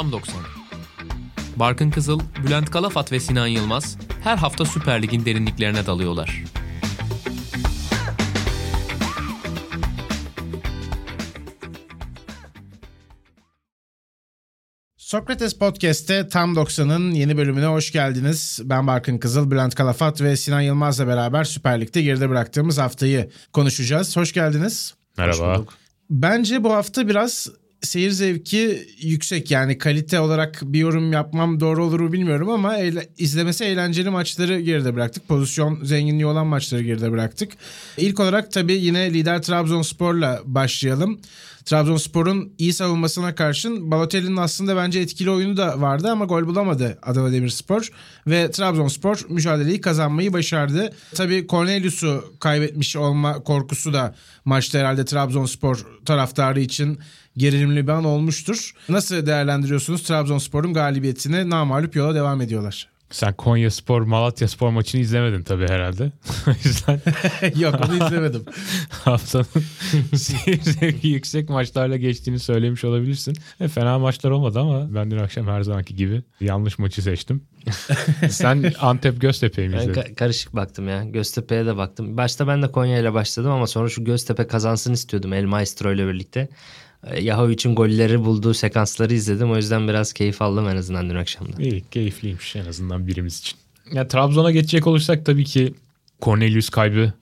Tam 90. Barkın Kızıl, Bülent Kalafat ve Sinan Yılmaz her hafta Süper Lig'in derinliklerine dalıyorlar. Sokrates Podcast'te Tam 90'ın yeni bölümüne hoş geldiniz. Ben Barkın Kızıl, Bülent Kalafat ve Sinan Yılmaz'la beraber Süper Lig'de geride bıraktığımız haftayı konuşacağız. Hoş geldiniz. Merhaba. Bence bu hafta biraz seyir zevki yüksek yani kalite olarak bir yorum yapmam doğru olur mu bilmiyorum ama eğle, izlemesi eğlenceli maçları geride bıraktık. Pozisyon zenginliği olan maçları geride bıraktık. İlk olarak tabii yine lider Trabzonspor'la başlayalım. Trabzonspor'un iyi savunmasına karşın Balotelli'nin aslında bence etkili oyunu da vardı ama gol bulamadı Adana Demirspor ve Trabzonspor mücadeleyi kazanmayı başardı. Tabii Cornelius'u kaybetmiş olma korkusu da maçta herhalde Trabzonspor taraftarı için gerilimli bir an olmuştur. Nasıl değerlendiriyorsunuz Trabzonspor'un galibiyetini namalup yola devam ediyorlar? Sen Konya Spor, Malatya Spor maçını izlemedin tabii herhalde. o yüzden Yok onu izlemedim. haftanın zevki yüksek maçlarla geçtiğini söylemiş olabilirsin. E, fena maçlar olmadı ama ben dün akşam her zamanki gibi yanlış maçı seçtim. Sen Antep Göztepe'yi mi Ben izledin? ka- karışık baktım ya. Göztepe'ye de baktım. Başta ben de Konya ile başladım ama sonra şu Göztepe kazansın istiyordum El Maestro ile birlikte. E, Yahoo için golleri bulduğu sekansları izledim. O yüzden biraz keyif aldım en azından dün akşamda. İyi, keyifliymiş en azından birimiz için. Ya Trabzon'a geçecek olursak tabii ki Cornelius kaybı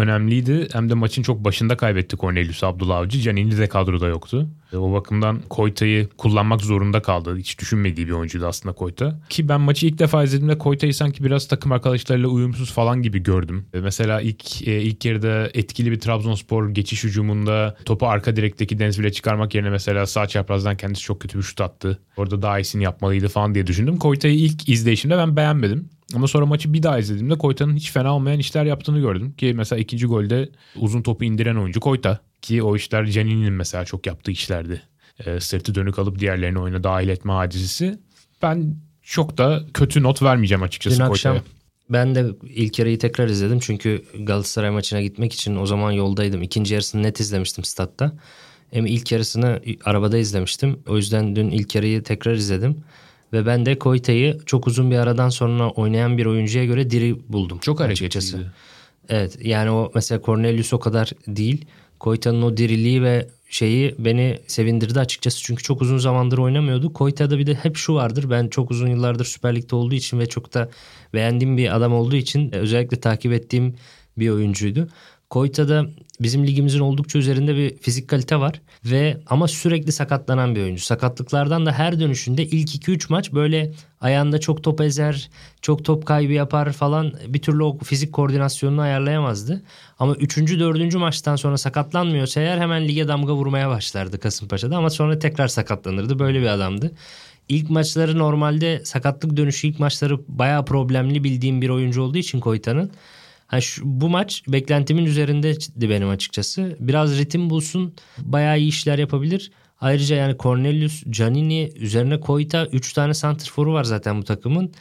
önemliydi. Hem de maçın çok başında kaybetti Cornelius Abdullah Avcı. Canini de kadroda yoktu. O bakımdan Koyta'yı kullanmak zorunda kaldı. Hiç düşünmediği bir oyuncuydu aslında Koyta. Ki ben maçı ilk defa izlediğimde Koyta'yı sanki biraz takım arkadaşlarıyla uyumsuz falan gibi gördüm. Mesela ilk e, ilk yarıda etkili bir Trabzonspor geçiş hücumunda topu arka direkteki Denzil'e çıkarmak yerine mesela sağ çaprazdan kendisi çok kötü bir şut attı. Orada daha iyisini yapmalıydı falan diye düşündüm. Koyta'yı ilk izleyişimde ben beğenmedim. Ama sonra maçı bir daha izlediğimde Koyta'nın hiç fena olmayan işler yaptığını gördüm. Ki mesela ikinci golde uzun topu indiren oyuncu Koyta. Ki o işler Canini'nin mesela çok yaptığı işlerdi. Ee, sırtı dönük alıp diğerlerini oyuna dahil etme hadisesi. Ben çok da kötü not vermeyeceğim açıkçası Dün Koyta'ya. akşam ben de ilk yarıyı tekrar izledim. Çünkü Galatasaray maçına gitmek için o zaman yoldaydım. İkinci yarısını net izlemiştim statta. Hem ilk yarısını arabada izlemiştim. O yüzden dün ilk yarıyı tekrar izledim. Ve ben de Koyta'yı çok uzun bir aradan sonra oynayan bir oyuncuya göre diri buldum. Çok açıkçası. hareketliydi. Evet yani o mesela Cornelius o kadar değil. Koyta'nın o diriliği ve şeyi beni sevindirdi açıkçası. Çünkü çok uzun zamandır oynamıyordu. Koyta'da bir de hep şu vardır. Ben çok uzun yıllardır Süper Lig'de olduğu için ve çok da beğendiğim bir adam olduğu için özellikle takip ettiğim bir oyuncuydu. Koyta'da bizim ligimizin oldukça üzerinde bir fizik kalite var ve ama sürekli sakatlanan bir oyuncu. Sakatlıklardan da her dönüşünde ilk 2-3 maç böyle ayağında çok top ezer, çok top kaybı yapar falan bir türlü o fizik koordinasyonunu ayarlayamazdı. Ama 3. 4. maçtan sonra sakatlanmıyorsa eğer hemen lige damga vurmaya başlardı Kasımpaşa'da ama sonra tekrar sakatlanırdı. Böyle bir adamdı. İlk maçları normalde sakatlık dönüşü ilk maçları bayağı problemli bildiğim bir oyuncu olduğu için Koyta'nın. Ha şu, bu maç beklentimin üzerindeydi benim açıkçası. Biraz ritim bulsun, bayağı iyi işler yapabilir. Ayrıca yani Cornelius, Canini, üzerine Koyta 3 tane santrforu var zaten bu takımın.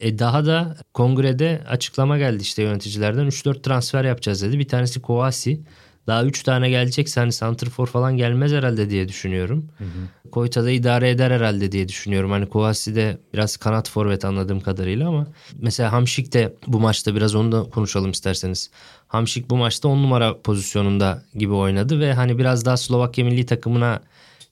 E daha da kongrede açıklama geldi işte yöneticilerden 3-4 transfer yapacağız dedi. Bir tanesi Kovasi. Daha 3 tane gelecekse hani santrfor falan gelmez herhalde diye düşünüyorum. Koyta da idare eder herhalde diye düşünüyorum. Hani Kovasi de biraz kanat forvet anladığım kadarıyla ama mesela Hamşik de bu maçta biraz onu da konuşalım isterseniz. Hamşik bu maçta 10 numara pozisyonunda gibi oynadı ve hani biraz daha Slovakya milli takımına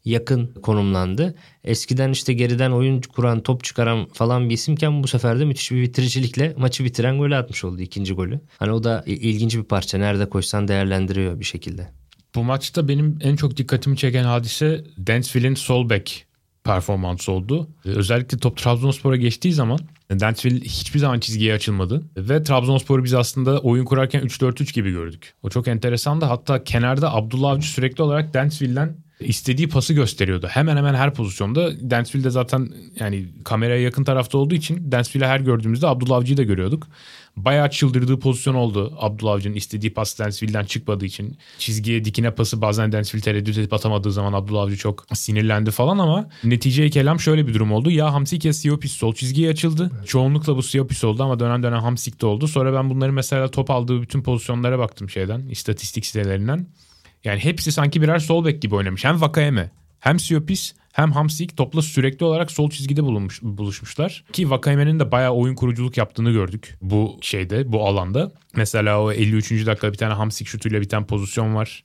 yakın konumlandı. Eskiden işte geriden oyun kuran, top çıkaran falan bir isimken bu sefer de müthiş bir bitiricilikle maçı bitiren golü atmış oldu ikinci golü. Hani o da ilginç bir parça. Nerede koşsan değerlendiriyor bir şekilde. Bu maçta benim en çok dikkatimi çeken hadise Dansville'in sol bek performansı oldu. Ee, Özellikle top Trabzonspor'a geçtiği zaman Dansville hiçbir zaman çizgiye açılmadı. Ve Trabzonspor'u biz aslında oyun kurarken 3-4-3 gibi gördük. O çok enteresandı. Hatta kenarda Abdullah Avcı sürekli olarak Dansville'den istediği pası gösteriyordu. Hemen hemen her pozisyonda. Dansville de zaten yani kameraya yakın tarafta olduğu için Dansville'i her gördüğümüzde Abdullah Avcı'yı da görüyorduk. Bayağı çıldırdığı pozisyon oldu. Abdullah Avcı'nın istediği pas Dansville'den çıkmadığı için. Çizgiye dikine pası bazen Dansville tereddüt edip atamadığı zaman Abdullah Avcı çok sinirlendi falan ama netice kelam şöyle bir durum oldu. Ya Hamsik ya Siopis sol çizgiye açıldı. Çoğunlukla bu Siopis oldu ama dönem dönem Hamsik de oldu. Sonra ben bunları mesela top aldığı bütün pozisyonlara baktım şeyden istatistik sitelerinden. Yani hepsi sanki birer sol bek gibi oynamış. Hem Vakayeme hem Siopis hem Hamsik topla sürekli olarak sol çizgide bulunmuş, buluşmuşlar. Ki Vakayeme'nin de bayağı oyun kuruculuk yaptığını gördük bu şeyde, bu alanda. Mesela o 53. dakikada bir tane Hamsik şutuyla biten pozisyon var.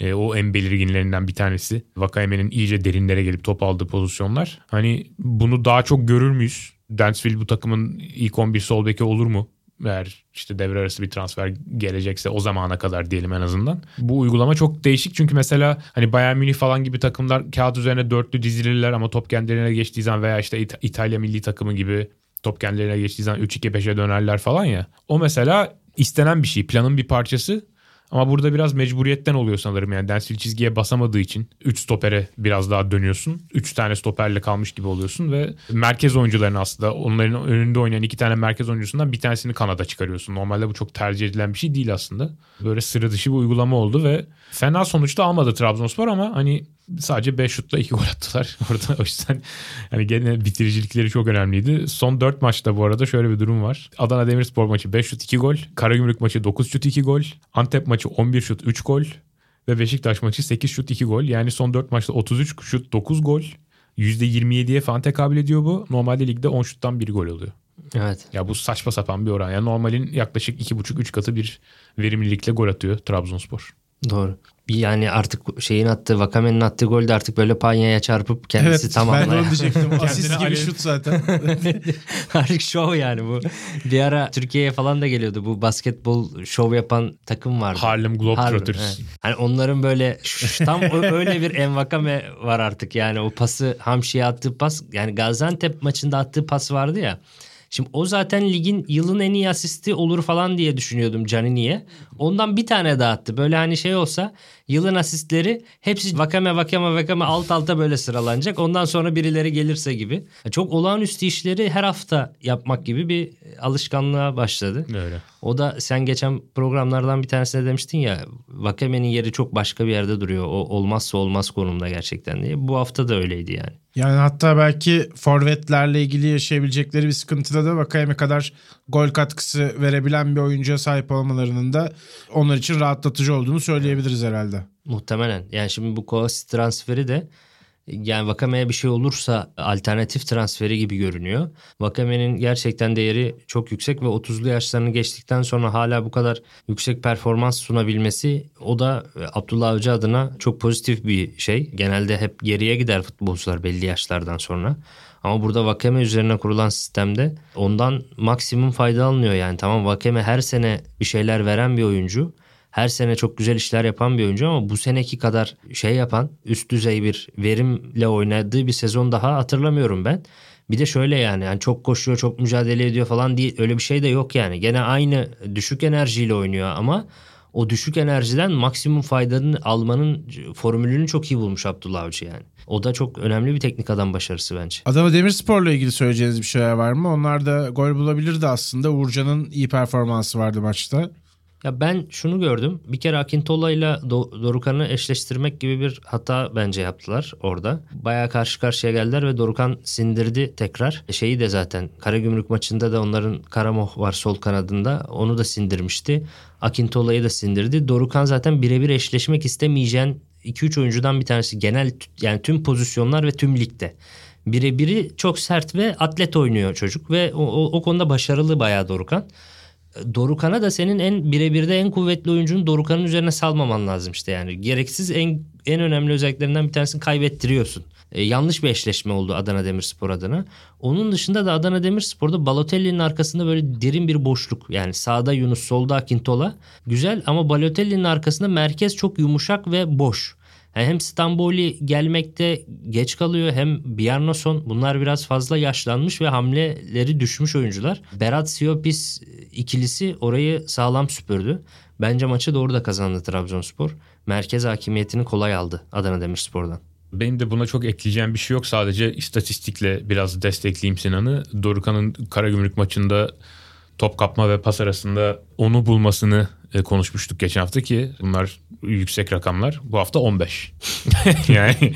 E, o en belirginlerinden bir tanesi. Vakayeme'nin iyice derinlere gelip top aldığı pozisyonlar. Hani bunu daha çok görür müyüz? Dansville bu takımın ilk 11 sol beki olur mu? Eğer işte devre arası bir transfer gelecekse o zamana kadar diyelim en azından. Bu uygulama çok değişik çünkü mesela hani Bayern Münih falan gibi takımlar kağıt üzerine dörtlü dizilirler ama top kendilerine geçtiği zaman veya işte İta- İtalya milli takımı gibi top kendilerine geçtiği zaman 3-2-5'e dönerler falan ya. O mesela istenen bir şey, planın bir parçası. Ama burada biraz mecburiyetten oluyor sanırım. Yani Dansville çizgiye basamadığı için 3 stopere biraz daha dönüyorsun. 3 tane stoperle kalmış gibi oluyorsun ve merkez oyuncularını aslında onların önünde oynayan iki tane merkez oyuncusundan bir tanesini kanada çıkarıyorsun. Normalde bu çok tercih edilen bir şey değil aslında. Böyle sıra dışı bir uygulama oldu ve fena sonuçta almadı Trabzonspor ama hani sadece 5 şutla 2 gol attılar. Orada o yüzden yani gene bitiricilikleri çok önemliydi. Son 4 maçta bu arada şöyle bir durum var. Adana Demirspor maçı 5 şut 2 gol. Karagümrük maçı 9 şut 2 gol. Antep maçı 11 şut 3 gol. Ve Beşiktaş maçı 8 şut 2 gol. Yani son 4 maçta 33 şut 9 gol. %27'ye falan tekabül ediyor bu. Normalde ligde 10 şuttan 1 gol oluyor. Evet. Ya bu saçma sapan bir oran. Yani normalin yaklaşık 2,5-3 katı bir verimlilikle gol atıyor Trabzonspor. Doğru. Yani artık şeyin attığı, Vakame'nin attığı gol de artık böyle panyaya çarpıp kendisi Evet ben de onu diyecektim. Asist gibi alev- şut zaten. Artık şov yani bu. Bir ara Türkiye'ye falan da geliyordu. Bu basketbol şov yapan takım vardı. Harlem Globetrotters. Harlem, evet. Hani onların böyle tam öyle bir envakame var artık. Yani o pası Hamşi'ye attığı pas. Yani Gaziantep maçında attığı pas vardı ya. Şimdi o zaten ligin yılın en iyi asisti olur falan diye düşünüyordum Canini'ye. Ondan bir tane daha attı. Böyle hani şey olsa yılın asistleri hepsi vakame vakame vakame alt alta böyle sıralanacak. Ondan sonra birileri gelirse gibi. Çok olağanüstü işleri her hafta yapmak gibi bir alışkanlığa başladı. Öyle. O da sen geçen programlardan bir tanesinde demiştin ya Vakame'nin yeri çok başka bir yerde duruyor. O olmazsa olmaz konumda gerçekten diye. Bu hafta da öyleydi yani. Yani hatta belki forvetlerle ilgili yaşayabilecekleri bir sıkıntıda da Vakayeme kadar gol katkısı verebilen bir oyuncuya sahip olmalarının da onlar için rahatlatıcı olduğunu söyleyebiliriz herhalde. Muhtemelen. Yani şimdi bu Kovacic transferi de yani Vakame'ye bir şey olursa alternatif transferi gibi görünüyor. Vakame'nin gerçekten değeri çok yüksek ve 30'lu yaşlarını geçtikten sonra hala bu kadar yüksek performans sunabilmesi o da e, Abdullah Avcı adına çok pozitif bir şey. Genelde hep geriye gider futbolcular belli yaşlardan sonra. Ama burada Vakeme üzerine kurulan sistemde ondan maksimum fayda alınıyor yani. Tamam Vakeme her sene bir şeyler veren bir oyuncu her sene çok güzel işler yapan bir oyuncu ama bu seneki kadar şey yapan üst düzey bir verimle oynadığı bir sezon daha hatırlamıyorum ben. Bir de şöyle yani, yani çok koşuyor çok mücadele ediyor falan değil öyle bir şey de yok yani. Gene aynı düşük enerjiyle oynuyor ama o düşük enerjiden maksimum faydanın almanın formülünü çok iyi bulmuş Abdullah Avcı yani. O da çok önemli bir teknik adam başarısı bence. Adana Demirspor'la ilgili söyleyeceğiniz bir şeyler var mı? Onlar da gol bulabilirdi aslında. Uğurcan'ın iyi performansı vardı maçta. Ya ben şunu gördüm. Bir kere Akintola ile Do- Dorukan'ı eşleştirmek gibi bir hata bence yaptılar orada. Bayağı karşı karşıya geldiler ve Dorukan sindirdi tekrar. Şeyi de zaten Karagümrük maçında da onların Karamoh var sol kanadında. Onu da sindirmişti. Akintola'yı da sindirdi. Dorukan zaten birebir eşleşmek istemeyeceğin 2-3 oyuncudan bir tanesi. Genel yani tüm pozisyonlar ve tüm ligde. Birebiri çok sert ve atlet oynuyor çocuk ve o, o, o konuda başarılı bayağı Dorukan. Dorukan'a da senin en birebirde en kuvvetli oyuncunun Dorukan'ın üzerine salmaman lazım işte yani. Gereksiz en en önemli özelliklerinden bir tanesini kaybettiriyorsun. E, yanlış bir eşleşme oldu Adana Demirspor adına. Onun dışında da Adana Demirspor'da Balotelli'nin arkasında böyle derin bir boşluk. Yani sağda Yunus, solda Akintola. Güzel ama Balotelli'nin arkasında merkez çok yumuşak ve boş. Yani hem Stamboli gelmekte geç kalıyor hem Bjarnason bunlar biraz fazla yaşlanmış ve hamleleri düşmüş oyuncular. Berat Siopis ikilisi orayı sağlam süpürdü. Bence maçı doğru da kazandı Trabzonspor. Merkez hakimiyetini kolay aldı Adana Demirspor'dan. Benim de buna çok ekleyeceğim bir şey yok. Sadece istatistikle biraz destekleyeyim Sinan'ı. Dorukan'ın Karagümrük maçında top kapma ve pas arasında onu bulmasını e, konuşmuştuk geçen hafta ki bunlar yüksek rakamlar. Bu hafta 15. yani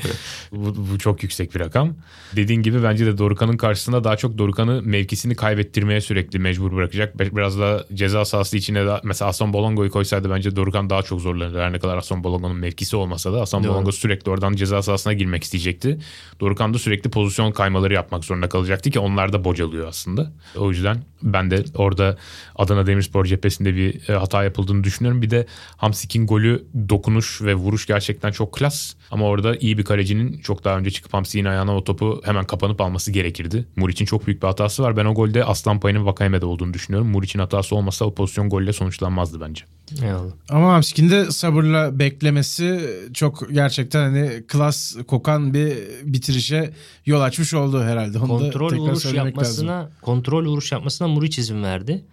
bu, bu çok yüksek bir rakam. Dediğin gibi bence de Dorukan'ın karşısında daha çok Dorukan'ı mevkisini kaybettirmeye sürekli mecbur bırakacak. Biraz da ceza sahası içine de mesela Aston Bolongo'yu koysaydı bence Dorukan daha çok zorlanır. Her ne kadar Aston Bolongo'nun mevkisi olmasa da Aston Bolongo sürekli oradan ceza sahasına girmek isteyecekti. Dorukan da sürekli pozisyon kaymaları yapmak zorunda kalacaktı ki onlar da bocalıyor aslında. O yüzden ben de orada Adana Demirspor cephesinde bir e, hata yapıldığını düşünüyorum. Bir de Hamsik'in golü dokunuş ve vuruş gerçekten çok klas. Ama orada iyi bir kalecinin çok daha önce çıkıp Hamsik'in ayağına o topu hemen kapanıp alması gerekirdi. Muriç'in çok büyük bir hatası var. Ben o golde aslan payının Vakayeme'de olduğunu düşünüyorum. Muriç'in hatası olmasa o pozisyon golle sonuçlanmazdı bence. Eyvallah. Ama Hamsik'in de sabırla beklemesi çok gerçekten hani klas kokan bir bitirişe yol açmış oldu herhalde. Onu kontrol vuruş yapmasına, lazım. kontrol vuruş yapmasına Muriç izin verdi.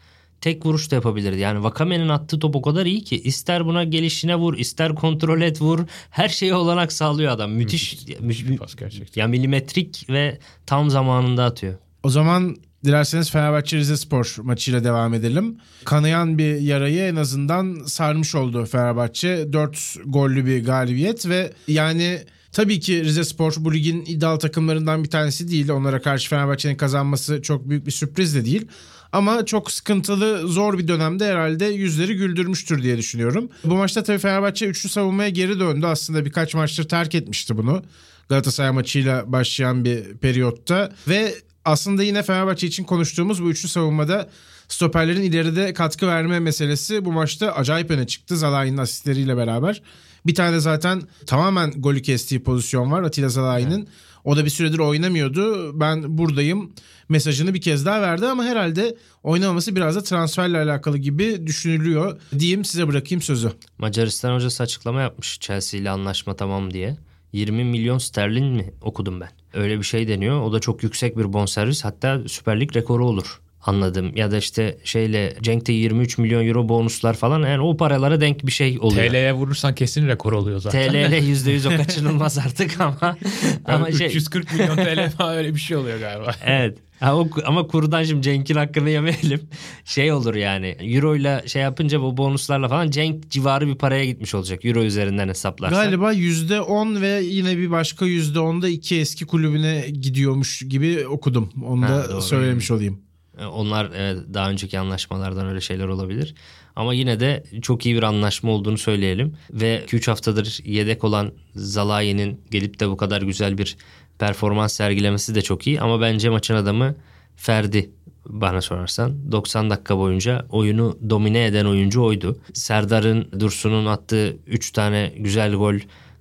Tek vuruş da yapabilirdi. Yani Vakame'nin attığı top o kadar iyi ki ister buna gelişine vur, ister kontrol et vur. Her şeye olanak sağlıyor adam. Müthiş. Müthiş bir pas gerçekten. Ya milimetrik ve tam zamanında atıyor. O zaman dilerseniz Fenerbahçe Rize Spor maçıyla devam edelim. Kanayan bir yarayı en azından sarmış oldu Fenerbahçe. 4 gollü bir galibiyet ve yani Tabii ki Rize Spor bu ligin iddialı takımlarından bir tanesi değil. Onlara karşı Fenerbahçe'nin kazanması çok büyük bir sürpriz de değil. Ama çok sıkıntılı, zor bir dönemde herhalde yüzleri güldürmüştür diye düşünüyorum. Bu maçta tabii Fenerbahçe üçlü savunmaya geri döndü. Aslında birkaç maçtır terk etmişti bunu. Galatasaray maçıyla başlayan bir periyotta ve aslında yine Fenerbahçe için konuştuğumuz bu üçlü savunmada stoperlerin ileride katkı verme meselesi bu maçta acayip öne çıktı Zalai'nin asistleriyle beraber. Bir tane zaten tamamen golü kestiği pozisyon var Atilla Zalai'nin. O da bir süredir oynamıyordu. Ben buradayım mesajını bir kez daha verdi ama herhalde oynamaması biraz da transferle alakalı gibi düşünülüyor. Diyeyim size bırakayım sözü. Macaristan hocası açıklama yapmış Chelsea ile anlaşma tamam diye. 20 milyon sterlin mi okudum ben. Öyle bir şey deniyor. O da çok yüksek bir bonservis. Hatta Süper Lig rekoru olur anladım. Ya da işte şeyle Cenk'te 23 milyon euro bonuslar falan yani o paralara denk bir şey oluyor. TL'ye vurursan kesin rekor oluyor zaten. TL'ye %100 o kaçınılmaz artık ama ama şey 340 milyon TL falan öyle bir şey oluyor galiba. Evet. O, ama kurdan şimdi Cenk'in hakkını yemeyelim. Şey olur yani Euro ile şey yapınca bu bonuslarla falan Cenk civarı bir paraya gitmiş olacak. Euro üzerinden hesaplarsan. Galiba %10 ve yine bir başka %10'da iki eski kulübüne gidiyormuş gibi okudum. Onu Ha, da doğru. söylemiş olayım. E, Onlar e, daha önceki anlaşmalardan öyle şeyler olabilir. Ama yine de çok iyi bir anlaşma olduğunu söyleyelim. Ve 2-3 haftadır yedek olan Zalai'nin gelip de bu kadar güzel bir performans sergilemesi de çok iyi. Ama bence maçın adamı Ferdi bana sorarsan. 90 dakika boyunca oyunu domine eden oyuncu oydu. Serdar'ın, Dursun'un attığı 3 tane güzel gol,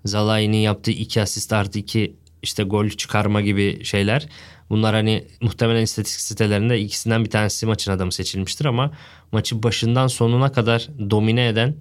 Zalai'nin yaptığı 2 asist artı 2 işte gol çıkarma gibi şeyler. Bunlar hani muhtemelen istatistik sitelerinde ikisinden bir tanesi maçın adamı seçilmiştir ama maçı başından sonuna kadar domine eden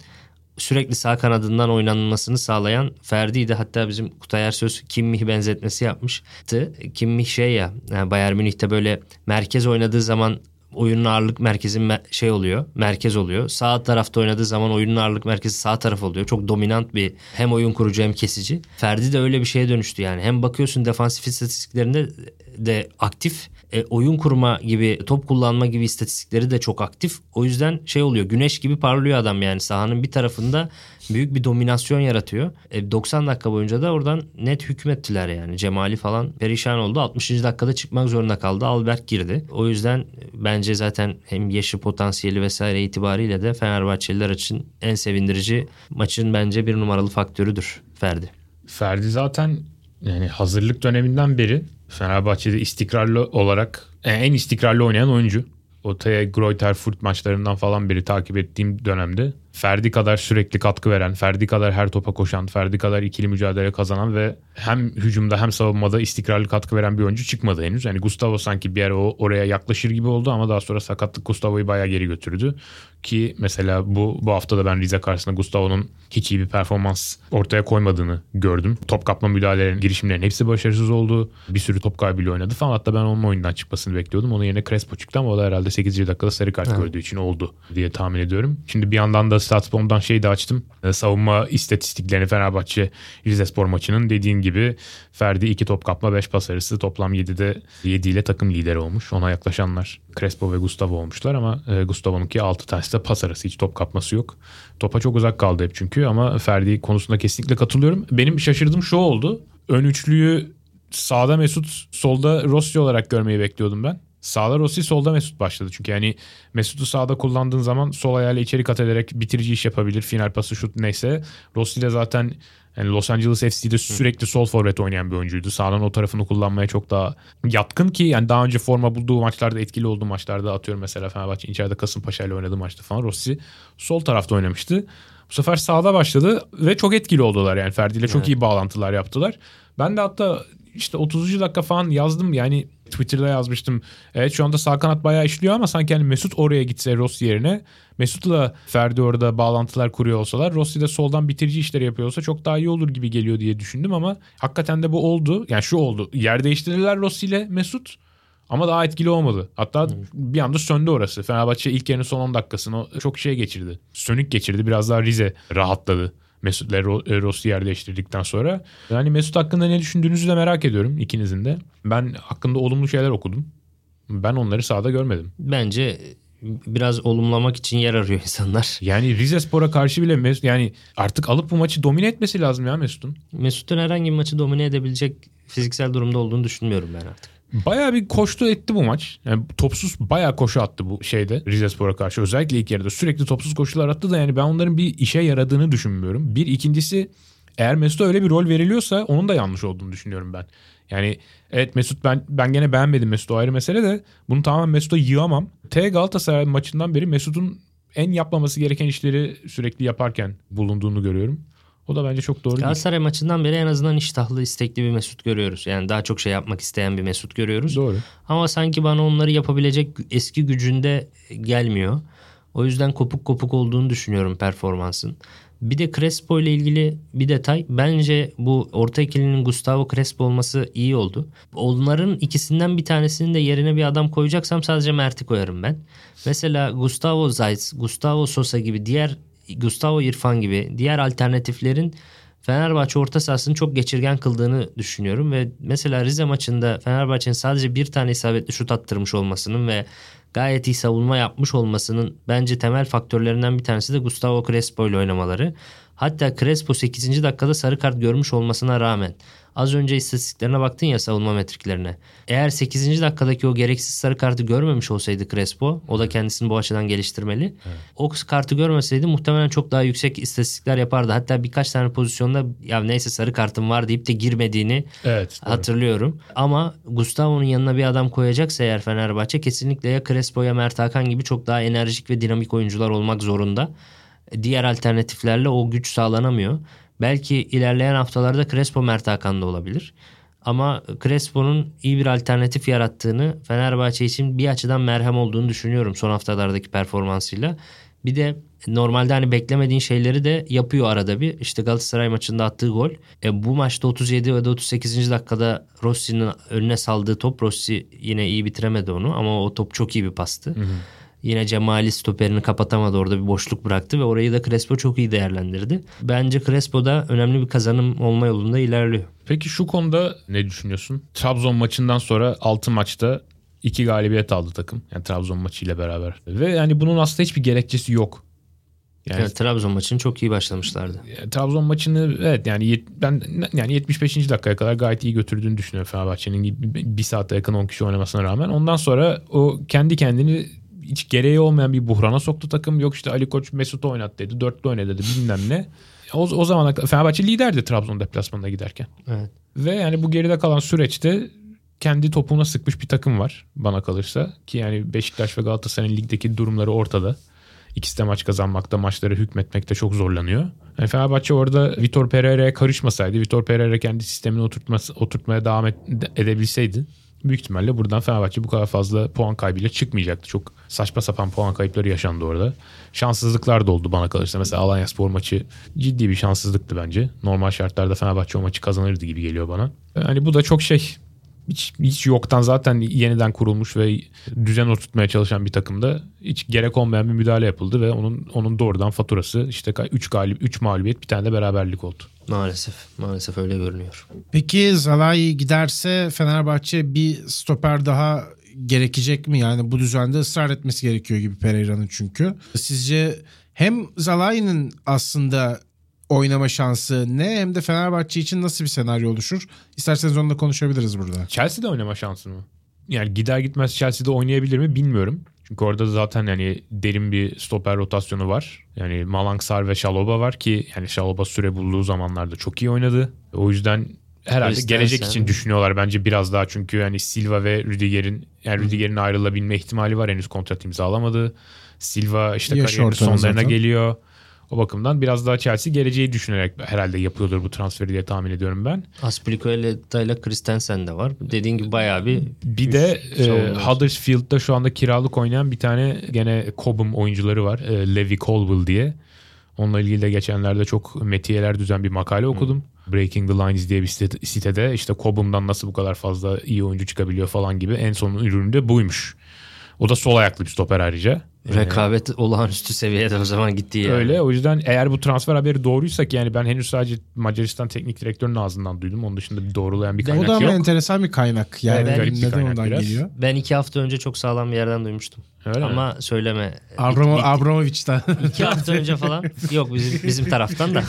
sürekli sağ kanadından oynanmasını sağlayan Ferdi'ydi. Hatta bizim Kutay Ersöz Kimmih benzetmesi yapmıştı. Kimmih şey ya Bayern Münih'te böyle merkez oynadığı zaman oyunun ağırlık merkezi me- şey oluyor. Merkez oluyor. Sağ tarafta oynadığı zaman oyunun ağırlık merkezi sağ taraf oluyor. Çok dominant bir hem oyun kurucu hem kesici. Ferdi de öyle bir şeye dönüştü yani. Hem bakıyorsun defansif istatistiklerinde de aktif. E, oyun kurma gibi, top kullanma gibi istatistikleri de çok aktif. O yüzden şey oluyor. Güneş gibi parlıyor adam yani. Sahanın bir tarafında büyük bir dominasyon yaratıyor. E, 90 dakika boyunca da oradan net hükmettiler yani. Cemali falan perişan oldu. 60. dakikada çıkmak zorunda kaldı. Albert girdi. O yüzden bence zaten hem yaşı potansiyeli vesaire itibariyle de Fenerbahçeliler için en sevindirici maçın bence bir numaralı faktörüdür Ferdi. Ferdi zaten yani hazırlık döneminden beri Fenerbahçe'de istikrarlı olarak e, en istikrarlı oynayan oyuncu. O T. Greuther Furt maçlarından falan beri takip ettiğim dönemde Ferdi kadar sürekli katkı veren, Ferdi kadar her topa koşan, Ferdi kadar ikili mücadele kazanan ve hem hücumda hem savunmada istikrarlı katkı veren bir oyuncu çıkmadı henüz. Yani Gustavo sanki bir ara o, oraya yaklaşır gibi oldu ama daha sonra sakatlık Gustavo'yu bayağı geri götürdü. Ki mesela bu bu hafta da ben Rize karşısında Gustavo'nun hiç iyi bir performans ortaya koymadığını gördüm. Top kapma müdahalelerin, girişimlerin hepsi başarısız oldu. Bir sürü top kaybıyla oynadı falan. Hatta ben onun oyundan çıkmasını bekliyordum. Onun yerine Crespo çıktı ama o da herhalde 8. dakikada sarı kart gördüğü için oldu diye tahmin ediyorum. Şimdi bir yandan da Statsbomb'dan şey de açtım. E, savunma istatistiklerini Fenerbahçe Rizespor maçının dediğin gibi Ferdi 2 top kapma 5 pas arası toplam 7'de 7 ile takım lideri olmuş. Ona yaklaşanlar Crespo ve Gustavo olmuşlar ama e, Gustavo'nunki 6 tanesi de pas arası hiç top kapması yok. Topa çok uzak kaldı hep çünkü ama Ferdi konusunda kesinlikle katılıyorum. Benim şaşırdığım şu oldu. Ön üçlüyü sağda Mesut, solda Rossi olarak görmeyi bekliyordum ben. Sağda Rossi, solda Mesut başladı. Çünkü yani Mesut'u sağda kullandığın zaman sol ayağıyla içeri kat ederek bitirici iş yapabilir. Final pası şut neyse. Rossi de zaten yani Los Angeles FC'de sürekli sol forvet oynayan bir oyuncuydu. Sağdan o tarafını kullanmaya çok daha yatkın ki yani daha önce forma bulduğu maçlarda etkili olduğu maçlarda atıyorum mesela Fenerbahçe içeride Kasımpaşa ile oynadığı maçta falan Rossi sol tarafta oynamıştı. Bu sefer sağda başladı ve çok etkili oldular yani Ferdi ile çok Evet. iyi bağlantılar yaptılar. Ben de hatta işte 30. dakika falan yazdım yani Twitter'da yazmıştım. Evet şu anda sağ kanat bayağı işliyor ama sanki hani Mesut oraya gitse Rossi yerine Mesut'la Ferdi orada bağlantılar kuruyor olsalar Rossi de soldan bitirici işleri yapıyor olsa çok daha iyi olur gibi geliyor diye düşündüm ama hakikaten de bu oldu. Yani şu oldu. Yer değiştirdiler Rossi ile Mesut ama daha etkili olmadı. Hatta bir anda söndü orası. Fenerbahçe ilk yarının son 10 dakikasını o- çok şey geçirdi. Sönük geçirdi. Biraz daha Rize rahatladı. Mesut'la Ro- e, Rossi yer değiştirdikten sonra. Yani Mesut hakkında ne düşündüğünüzü de merak ediyorum ikinizin de. Ben hakkında olumlu şeyler okudum. Ben onları sahada görmedim. Bence biraz olumlamak için yer arıyor insanlar. Yani Rize Spor'a karşı bile Mesut yani artık alıp bu maçı domine etmesi lazım ya Mesut'un. Mesut'un herhangi bir maçı domine edebilecek fiziksel durumda olduğunu düşünmüyorum ben artık. Bayağı bir koştu etti bu maç. Yani topsuz bayağı koşu attı bu şeyde Rize Spor'a karşı. Özellikle ilk yarıda sürekli topsuz koşular attı da yani ben onların bir işe yaradığını düşünmüyorum. Bir ikincisi eğer Mesut'a öyle bir rol veriliyorsa onun da yanlış olduğunu düşünüyorum ben. Yani evet Mesut ben ben gene beğenmedim Mesut'u ayrı mesele de bunu tamamen Mesut'a yığamam. T Galatasaray maçından beri Mesut'un en yapmaması gereken işleri sürekli yaparken bulunduğunu görüyorum. O da bence çok doğru. Galatasaray maçından beri en azından iştahlı, istekli bir Mesut görüyoruz. Yani daha çok şey yapmak isteyen bir Mesut görüyoruz. Doğru. Ama sanki bana onları yapabilecek eski gücünde gelmiyor. O yüzden kopuk kopuk olduğunu düşünüyorum performansın. Bir de Crespo ile ilgili bir detay. Bence bu orta ikilinin Gustavo Crespo olması iyi oldu. Onların ikisinden bir tanesinin de yerine bir adam koyacaksam sadece Mert'i koyarım ben. Mesela Gustavo Zayt, Gustavo Sosa gibi diğer Gustavo İrfan gibi diğer alternatiflerin Fenerbahçe orta sahasını çok geçirgen kıldığını düşünüyorum. Ve mesela Rize maçında Fenerbahçe'nin sadece bir tane isabetli şut attırmış olmasının ve gayet iyi savunma yapmış olmasının bence temel faktörlerinden bir tanesi de Gustavo Crespo ile oynamaları. Hatta Crespo 8. dakikada sarı kart görmüş olmasına rağmen az önce istatistiklerine baktın ya savunma metriklerine. Eğer 8. dakikadaki o gereksiz sarı kartı görmemiş olsaydı Crespo o da kendisini bu açıdan geliştirmeli. O kartı görmeseydi muhtemelen çok daha yüksek istatistikler yapardı. Hatta birkaç tane pozisyonda ya neyse sarı kartım var deyip de girmediğini Evet. doğru. hatırlıyorum. Ama Gustavo'nun yanına bir adam koyacaksa eğer Fenerbahçe kesinlikle ya Crespo ya Mert Hakan gibi çok daha enerjik ve dinamik oyuncular olmak zorunda. Diğer alternatiflerle o güç sağlanamıyor. Belki ilerleyen haftalarda Crespo Mert Hakan da olabilir. Ama Crespo'nun iyi bir alternatif yarattığını Fenerbahçe için bir açıdan merhem olduğunu düşünüyorum son haftalardaki performansıyla. Bir de normalde hani beklemediğin şeyleri de yapıyor arada bir. İşte Galatasaray maçında attığı gol. E, bu maçta 37 ve de 38. dakikada Rossi'nin önüne saldığı top Rossi yine iyi bitiremedi onu ama o top çok iyi bir pastı. Yine Cemali stoperini kapatamadı orada bir boşluk bıraktı ve orayı da Crespo çok iyi değerlendirdi. Bence Crespo da önemli bir kazanım olma yolunda ilerliyor. Peki şu konuda ne düşünüyorsun? Trabzon maçından sonra 6 maçta 2 galibiyet aldı takım. Yani Trabzon maçıyla beraber. Ve yani bunun aslında hiçbir gerekçesi yok. Yani Evet, Trabzon maçını çok iyi başlamışlardı. e, Trabzon maçını evet yani yet- ben yani 75. dakikaya kadar gayet iyi götürdüğünü düşünüyorum Fenerbahçe'nin bir- saate yakın 10 kişi oynamasına rağmen. Ondan sonra o kendi kendini hiç gereği olmayan bir buhrana soktu takım. Yok işte Ali Koç Mesut oynat dedi. Dörtlü oyna dedi bilmem ne. O, o zaman Fenerbahçe liderdi Trabzon deplasmanına giderken. Evet. Ve yani bu geride kalan süreçte kendi topuğuna sıkmış bir takım var bana kalırsa. Ki yani Beşiktaş ve Galatasaray'ın ligdeki durumları ortada. İkisi de maç kazanmakta, maçları hükmetmekte çok zorlanıyor. Yani Fenerbahçe orada Vitor Pereira'ya karışmasaydı, Vitor Pereira kendi sistemini oturtması, oturtmaya devam et- edebilseydi büyük ihtimalle buradan Fenerbahçe bu kadar fazla puan kaybıyla çıkmayacaktı. Çok saçma sapan puan kayıpları yaşandı orada. Şanssızlıklar da oldu bana kalırsa. Mesela Alanya Spor maçı ciddi bir şanssızlıktı bence. Normal şartlarda Fenerbahçe o maçı kazanırdı gibi geliyor bana. Yani bu da çok şey hiç, hiç yoktan zaten yeniden kurulmuş ve düzen oturtmaya çalışan bir takımda hiç gerek olmayan bir müdahale yapıldı ve onun onun doğrudan faturası işte 3 galip 3 mağlubiyet bir tane de beraberlik oldu. Maalesef. Maalesef öyle görünüyor. Peki Zalai giderse Fenerbahçe bir stoper daha gerekecek mi? Yani bu düzende ısrar etmesi gerekiyor gibi Pereira'nın çünkü. Sizce hem Zalai'nin aslında oynama şansı ne hem de Fenerbahçe için nasıl bir senaryo oluşur? İsterseniz onunla konuşabiliriz burada. Chelsea'de oynama şansı mı? Yani gider gitmez Chelsea'de oynayabilir mi bilmiyorum. Çünkü orada zaten yani derin bir stoper rotasyonu var. Yani Malangsar ve Şaloba var ki yani Şaloba süre bulduğu zamanlarda çok iyi oynadı. O yüzden herhalde Christensen. gelecek için düşünüyorlar bence biraz daha çünkü yani Silva ve Rüdiger'in yani Rüdiger'in ayrılabilme ihtimali var henüz kontrat imzalamadı. Silva işte Yaş sonlarına zaten. geliyor. O bakımdan biraz daha Chelsea geleceği düşünerek herhalde yapıyordur bu transferi diye tahmin ediyorum ben. Aspilicueta ile Christensen de var. Dediğin gibi bayağı bir Bir de e. Huddersfield'da şu anda kiralık oynayan bir tane gene Cobham oyuncuları var. E, Levi Colwell diye. Onunla ilgili de geçenlerde çok metiyeler düzen bir makale okudum. Breaking the Lines diye bir site- sitede işte Cobham'dan nasıl bu kadar fazla iyi oyuncu çıkabiliyor falan gibi en son ürünü de buymuş. O da sol ayaklı bir stoper ayrıca. Rekabet olağanüstü seviyede o zaman gitti yani. Öyle o yüzden eğer bu transfer haberi doğruysa ki yani ben henüz sadece Macaristan teknik direktörünün ağzından duydum. Onun dışında bir doğrulayan bir O kaynak da ama yok. enteresan bir kaynak. Yani Evet, garip bir kaynak ondan biraz. geliyor? Ben iki hafta önce çok sağlam bir yerden duymuştum. Öyle mi? Ama söyleme. Abramo, İki- Abramovich'ten. iki hafta önce falan. Yok bizim bizim taraftan da.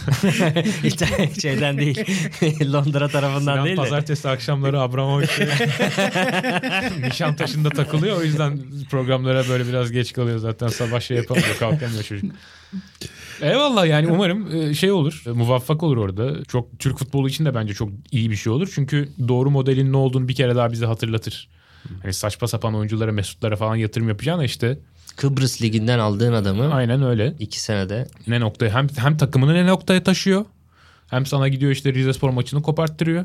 Şeyden değil. Londra tarafından Sinan değil de. pazartesi akşamları Abramovich'e Nişantaşı'nda takılıyor. O yüzden programlara böyle biraz geç kalıyor zaten. Sabah şey yapamıyor. Kalkamıyor çocuk. Eyvallah yani umarım e, şey olur. e, Muvaffak olur orada. Çok Türk futbolu için de bence çok iyi bir şey olur. Çünkü doğru modelin ne olduğunu bir kere daha bize hatırlatır. Hani saçma sapan oyunculara, Mesutlara falan yatırım yapacağına işte Kıbrıs liginden aldığın adamı aynen öyle. iki senede ne noktaya hem hem takımını ne noktaya taşıyor. Hem sana gidiyor işte Rizespor maçını koparttırıyor.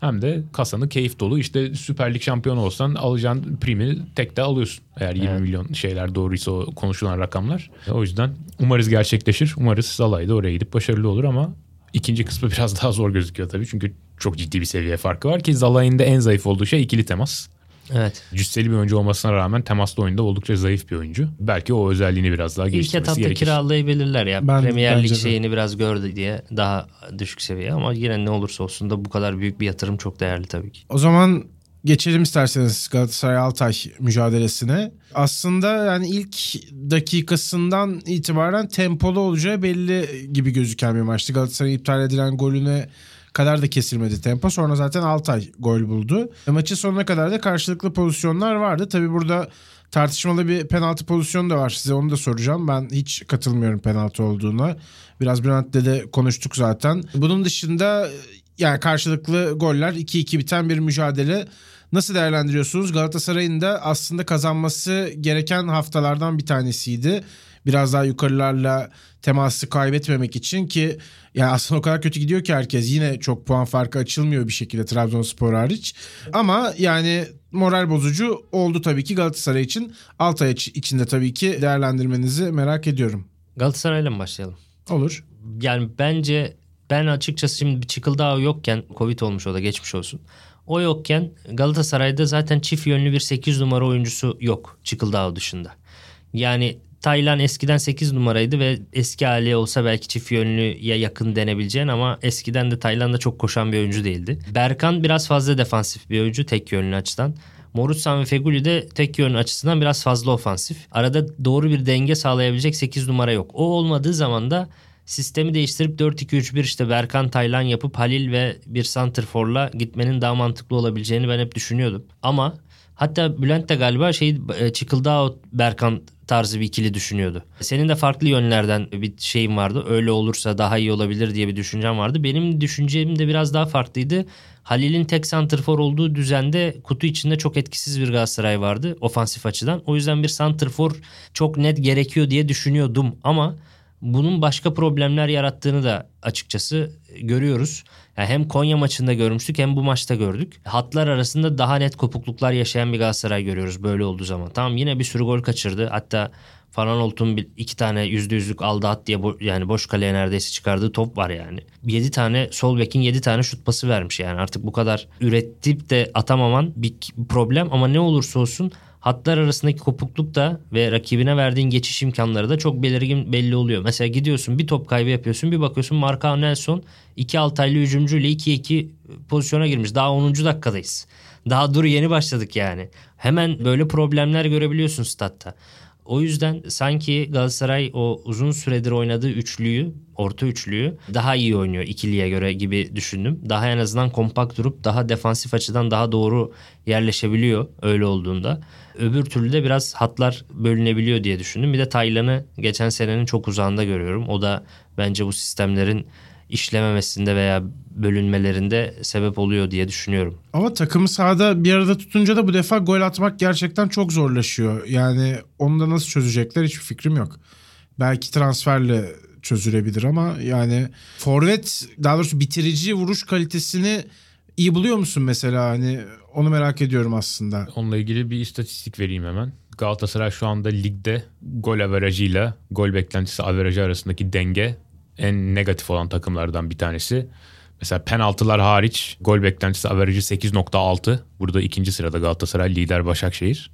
Hem de kasanı keyif dolu işte Süper Lig şampiyonu olsan alacağın primi tek de alıyorsun. Eğer 20 Evet. milyon şeyler doğruysa o konuşulan rakamlar. O yüzden umarız gerçekleşir. Umarız Zalai da oraya gidip başarılı olur ama ikinci kısmı biraz daha zor gözüküyor tabii. Çünkü çok ciddi bir seviye farkı var ki Zalai'nin de en zayıf olduğu şey ikili temas. Evet. Cüsseli bir oyuncu olmasına rağmen temaslı oyunda oldukça zayıf bir oyuncu. Belki o özelliğini biraz daha İlk geliştirmesi etapta gerekir. kiralayabilirler ya. Ben- Premier Lig şeyini biraz gördü diye daha düşük seviye ama yine ne olursa olsun da bu kadar büyük bir yatırım çok değerli tabii ki. O zaman geçelim isterseniz Galatasaray Altay mücadelesine. Aslında yani ilk dakikasından itibaren tempolu olacağı belli gibi gözüken bir maçtı. Galatasaray'ın iptal edilen golüne kadar da kesilmedi tempo. Sonra zaten Altay gol buldu. E, Maçın sonuna kadar da karşılıklı pozisyonlar vardı. Tabii burada tartışmalı bir penaltı pozisyonu da var. Size onu da soracağım. Ben hiç katılmıyorum penaltı olduğuna. Biraz Bülent'le de konuştuk zaten. Bunun dışında yani karşılıklı goller 2-2 biten bir mücadele. Nasıl değerlendiriyorsunuz? Galatasaray'ın da aslında kazanması gereken haftalardan bir tanesiydi. Biraz daha yukarılarla teması kaybetmemek için ki yani aslında o kadar kötü gidiyor ki herkes yine çok puan farkı açılmıyor bir şekilde Trabzonspor hariç. Ama yani moral bozucu oldu tabii ki Galatasaray için. Altay için de tabii ki değerlendirmenizi merak ediyorum. Galatasaray'la mı başlayalım? Olur. Yani bence ben açıkçası şimdi bir Çıkıldağ yokken Covid olmuş o da geçmiş olsun. O yokken Galatasaray'da zaten çift yönlü bir 8 numara oyuncusu yok Çıkıldağ dışında. Yani Taylan eskiden 8 numaraydı ve eski hali olsa belki çift yönlüye yakın denebileceğin ama eskiden de Taylan da çok koşan bir oyuncu değildi. Berkan biraz fazla defansif bir oyuncu tek yönlü açıdan. Morutsan ve Feguli de tek yönlü açısından biraz fazla ofansif. Arada doğru bir denge sağlayabilecek 8 numara yok. O olmadığı zaman da sistemi değiştirip 4-2-3-1 işte Berkan Taylan yapıp Halil ve bir Santrfor'la gitmenin daha mantıklı olabileceğini ben hep düşünüyordum. Ama hatta Bülent de galiba şey e, Çıkıldağ Berkan tarzı bir ikili düşünüyordu. Senin de farklı yönlerden bir şeyin vardı. Öyle olursa daha iyi olabilir diye bir düşüncem vardı. Benim düşüncem de biraz daha farklıydı. Halil'in tek santrfor olduğu düzende kutu içinde çok etkisiz bir Galatasaray vardı ofansif açıdan. O yüzden bir santrfor çok net gerekiyor diye düşünüyordum ama bunun başka problemler yarattığını da açıkçası görüyoruz. Yani hem Konya maçında görmüştük hem bu maçta gördük. Hatlar arasında daha net kopukluklar yaşayan bir Galatasaray görüyoruz böyle olduğu zaman. Tamam yine bir sürü gol kaçırdı. Hatta Fananolt'un iki tane yüzde yüzlük aldı at diye bo- yani boş kaleye neredeyse çıkardığı top var yani. 7 tane sol bekin 7 tane şut pası vermiş yani artık bu kadar ürettip de atamaman bir problem ama ne olursa olsun hatlar arasındaki kopukluk da ve rakibine verdiğin geçiş imkanları da çok belirgin belli oluyor. Mesela gidiyorsun bir top kaybı yapıyorsun bir bakıyorsun Marka Nelson 2 Altaylı hücumcuyla 2-2 pozisyona girmiş. Daha 10. dakikadayız. Daha dur yeni başladık yani. Hemen böyle problemler görebiliyorsun statta. O yüzden sanki Galatasaray o uzun süredir oynadığı üçlüyü, orta üçlüyü daha iyi oynuyor ikiliye göre gibi düşündüm. Daha en azından kompakt durup daha defansif açıdan daha doğru yerleşebiliyor öyle olduğunda. Öbür türlü de biraz hatlar bölünebiliyor diye düşündüm. Bir de Taylan'ı geçen senenin çok uzağında görüyorum. O da bence bu sistemlerin işlememesinde veya bölünmelerinde sebep oluyor diye düşünüyorum. Ama takımı sahada bir arada tutunca da bu defa gol atmak gerçekten çok zorlaşıyor. Yani onu da nasıl çözecekler hiçbir fikrim yok. Belki transferle çözülebilir ama yani forvet daha doğrusu bitirici vuruş kalitesini iyi buluyor musun mesela hani onu merak ediyorum aslında. Onunla ilgili bir istatistik vereyim hemen. Galatasaray şu anda ligde gol averajıyla gol beklentisi averajı arasındaki denge en negatif olan takımlardan bir tanesi. Mesela penaltılar hariç gol beklentisi averajı 8.6. Burada ikinci sırada Galatasaray lider Başakşehir.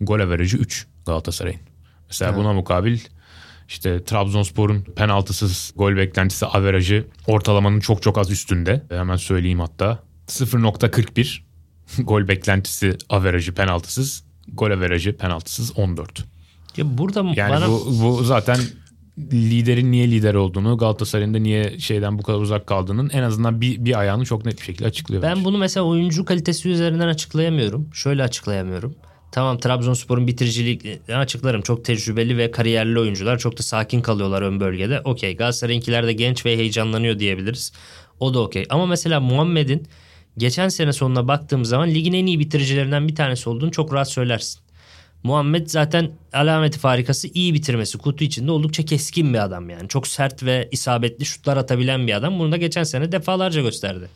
Gol averajı 3 Galatasaray'ın. Mesela buna mukabil işte Trabzonspor'un penaltısız gol beklentisi averajı ortalamanın çok çok az üstünde. Hemen söyleyeyim hatta. 0.41 gol beklentisi averajı penaltısız. Gol averajı penaltısız 14. Ya burada Yani bana bu, bu zaten liderin niye lider olduğunu Galatasaray'ın da niye şeyden bu kadar uzak kaldığının en azından bir, bir ayağını çok net bir şekilde açıklıyor. Ben bence. bunu mesela oyuncu kalitesi üzerinden açıklayamıyorum. Şöyle açıklayamıyorum. Tamam Trabzonspor'un bitiriciliğini açıklarım. Çok tecrübeli ve kariyerli oyuncular. Çok da sakin kalıyorlar ön bölgede. Okey Galatasaray'ınkiler de genç ve heyecanlanıyor diyebiliriz. O da okey. Ama mesela Muhammed'in geçen sene sonuna baktığım zaman ligin en iyi bitiricilerinden bir tanesi olduğunu çok rahat söylersin. Muhammed zaten alameti farikası iyi bitirmesi. Kutu içinde oldukça keskin bir adam yani. Çok sert ve isabetli şutlar atabilen bir adam. Bunu da geçen sene defalarca gösterdi.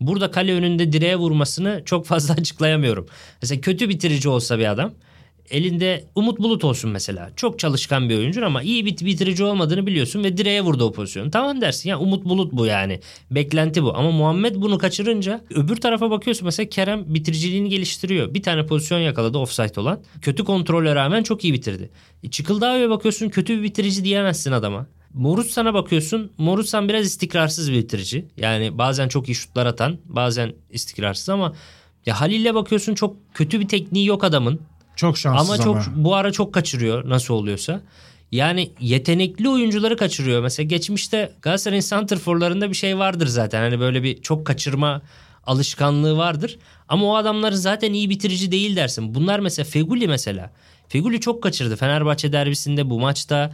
Burada kale önünde direğe vurmasını çok fazla açıklayamıyorum. Mesela kötü bitirici olsa bir adam elinde Umut Bulut olsun mesela. Çok çalışkan bir oyuncu ama iyi bir bitirici olmadığını biliyorsun ve direğe vurdu o pozisyonu. Tamam dersin ya Umut Bulut bu yani. Beklenti bu. Ama Muhammed bunu kaçırınca öbür tarafa bakıyorsun mesela Kerem bitiriciliğini geliştiriyor. Bir tane pozisyon yakaladı offside olan. Kötü kontrole rağmen çok iyi bitirdi. E, Çıkıldağ'a bakıyorsun kötü bir bitirici diyemezsin adama. Morutsan'a bakıyorsun. Morutsan biraz istikrarsız bir bitirici. Yani bazen çok iyi şutlar atan, bazen istikrarsız ama ya Halil'le bakıyorsun çok kötü bir tekniği yok adamın. Çok şanssız Ama ama. çok bu ara çok kaçırıyor nasıl oluyorsa. Yani yetenekli oyuncuları kaçırıyor. Mesela geçmişte Galatasaray'ın santrforlarında bir şey vardır zaten. Hani böyle bir çok kaçırma alışkanlığı vardır. Ama o adamlar zaten iyi bitirici değil dersin. Bunlar mesela Feguli mesela. Feguli çok kaçırdı Fenerbahçe derbisinde bu maçta.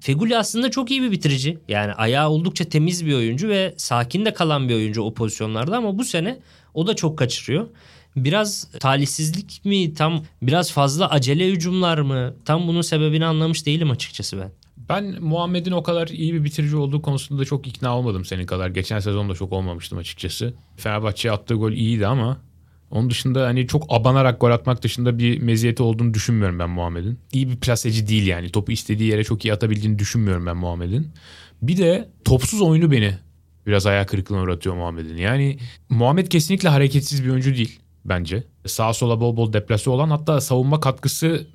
Feguli aslında çok iyi bir bitirici. Yani ayağı oldukça temiz bir oyuncu ve sakin de kalan bir oyuncu o pozisyonlarda ama bu sene o da çok kaçırıyor. Biraz talihsizlik mi tam biraz fazla acele hücumlar mı tam bunun sebebini anlamış değilim açıkçası ben. Ben Muhammed'in o kadar iyi bir bitirici olduğu konusunda çok ikna olmadım senin kadar. Geçen sezon da çok olmamıştım açıkçası. Fenerbahçe'ye attığı gol iyiydi ama onun dışında hani çok abanarak gol atmak dışında bir meziyeti olduğunu düşünmüyorum ben Muhammed'in. İyi bir plaseci değil yani. Topu istediği yere çok iyi atabildiğini düşünmüyorum ben Muhammed'in. Bir de topsuz oyunu beni biraz ayağı kırıklığına uğratıyor Muhammed'in. Yani Muhammed kesinlikle hareketsiz bir oyuncu değil bence. Sağa sola bol bol deplase olan hatta savunma katkısı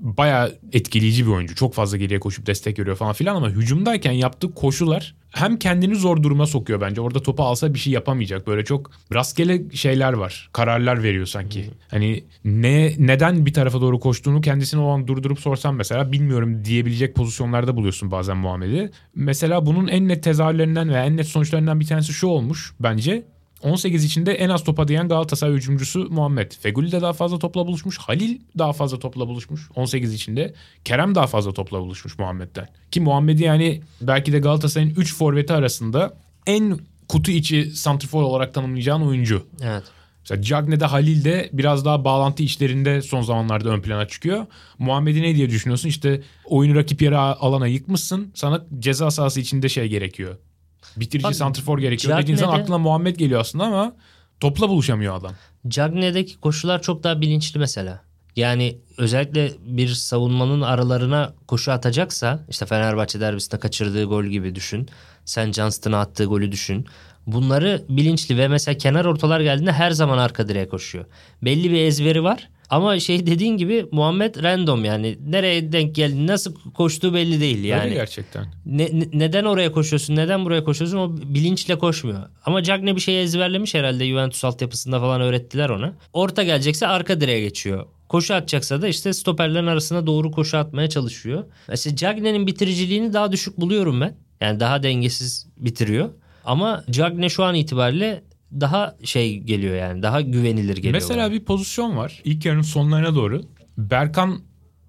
bayağı etkileyici bir oyuncu. Çok fazla geriye koşup destek veriyor falan filan ama hücumdayken yaptığı koşular hem kendini zor duruma sokuyor bence. Orada topu alsa bir şey yapamayacak. Böyle çok rastgele şeyler var. Kararlar veriyor sanki. Hani ne neden bir tarafa doğru koştuğunu kendisine o an durdurup sorsan mesela bilmiyorum diyebilecek pozisyonlarda buluyorsun bazen Muhammed'i. Mesela bunun en net tezahürlerinden veya en net sonuçlarından bir tanesi şu olmuş bence. 18 içinde en az topa diyen Galatasaray hücumcusu Muhammed. Feguli de daha fazla topla buluşmuş. Halil daha fazla topla buluşmuş 18 içinde. Kerem daha fazla topla buluşmuş Muhammed'den. Ki Muhammed'i yani belki de Galatasaray'ın 3 forveti arasında en kutu içi santrifor olarak tanımlayacağın oyuncu. Evet. Mesela Cagney'de Halil de biraz daha bağlantı işlerinde son zamanlarda ön plana çıkıyor. Muhammed'i ne diye düşünüyorsun? İşte oyunu rakip yere alana yıkmışsın. Sana ceza sahası içinde şey gerekiyor. Bitirici Bak, santrfor gerekiyor. Cagney'de- Dediğin zaman aklına Muhammed geliyor aslında ama topla buluşamıyor adam. Cagne'deki koşular çok daha bilinçli mesela. Yani özellikle bir savunmanın aralarına koşu atacaksa işte Fenerbahçe derbisinde kaçırdığı gol gibi düşün. Sen Johnston'a attığı golü düşün. Bunları bilinçli ve mesela kenar ortalar geldiğinde her zaman arka direğe koşuyor. Belli bir ezberi var. Ama şey dediğin gibi Muhammed random yani nereye denk geldi nasıl koştuğu belli değil yani. Öyle gerçekten. Ne- ne- neden oraya koşuyorsun, neden buraya koşuyorsun o bilinçle koşmuyor. Ama Cagne bir şey ezberlemiş herhalde Juventus altyapısında falan öğrettiler ona. Orta gelecekse arka direğe geçiyor. Koşu atacaksa da işte stoperlerin arasına doğru koşu atmaya çalışıyor. Mesela Cagne'nin bitiriciliğini daha düşük buluyorum ben. Yani daha dengesiz bitiriyor. Ama Cagne şu an itibariyle daha şey geliyor yani daha güvenilir geliyor. Mesela bana. bir pozisyon var. İlk yarının sonlarına doğru. Berkan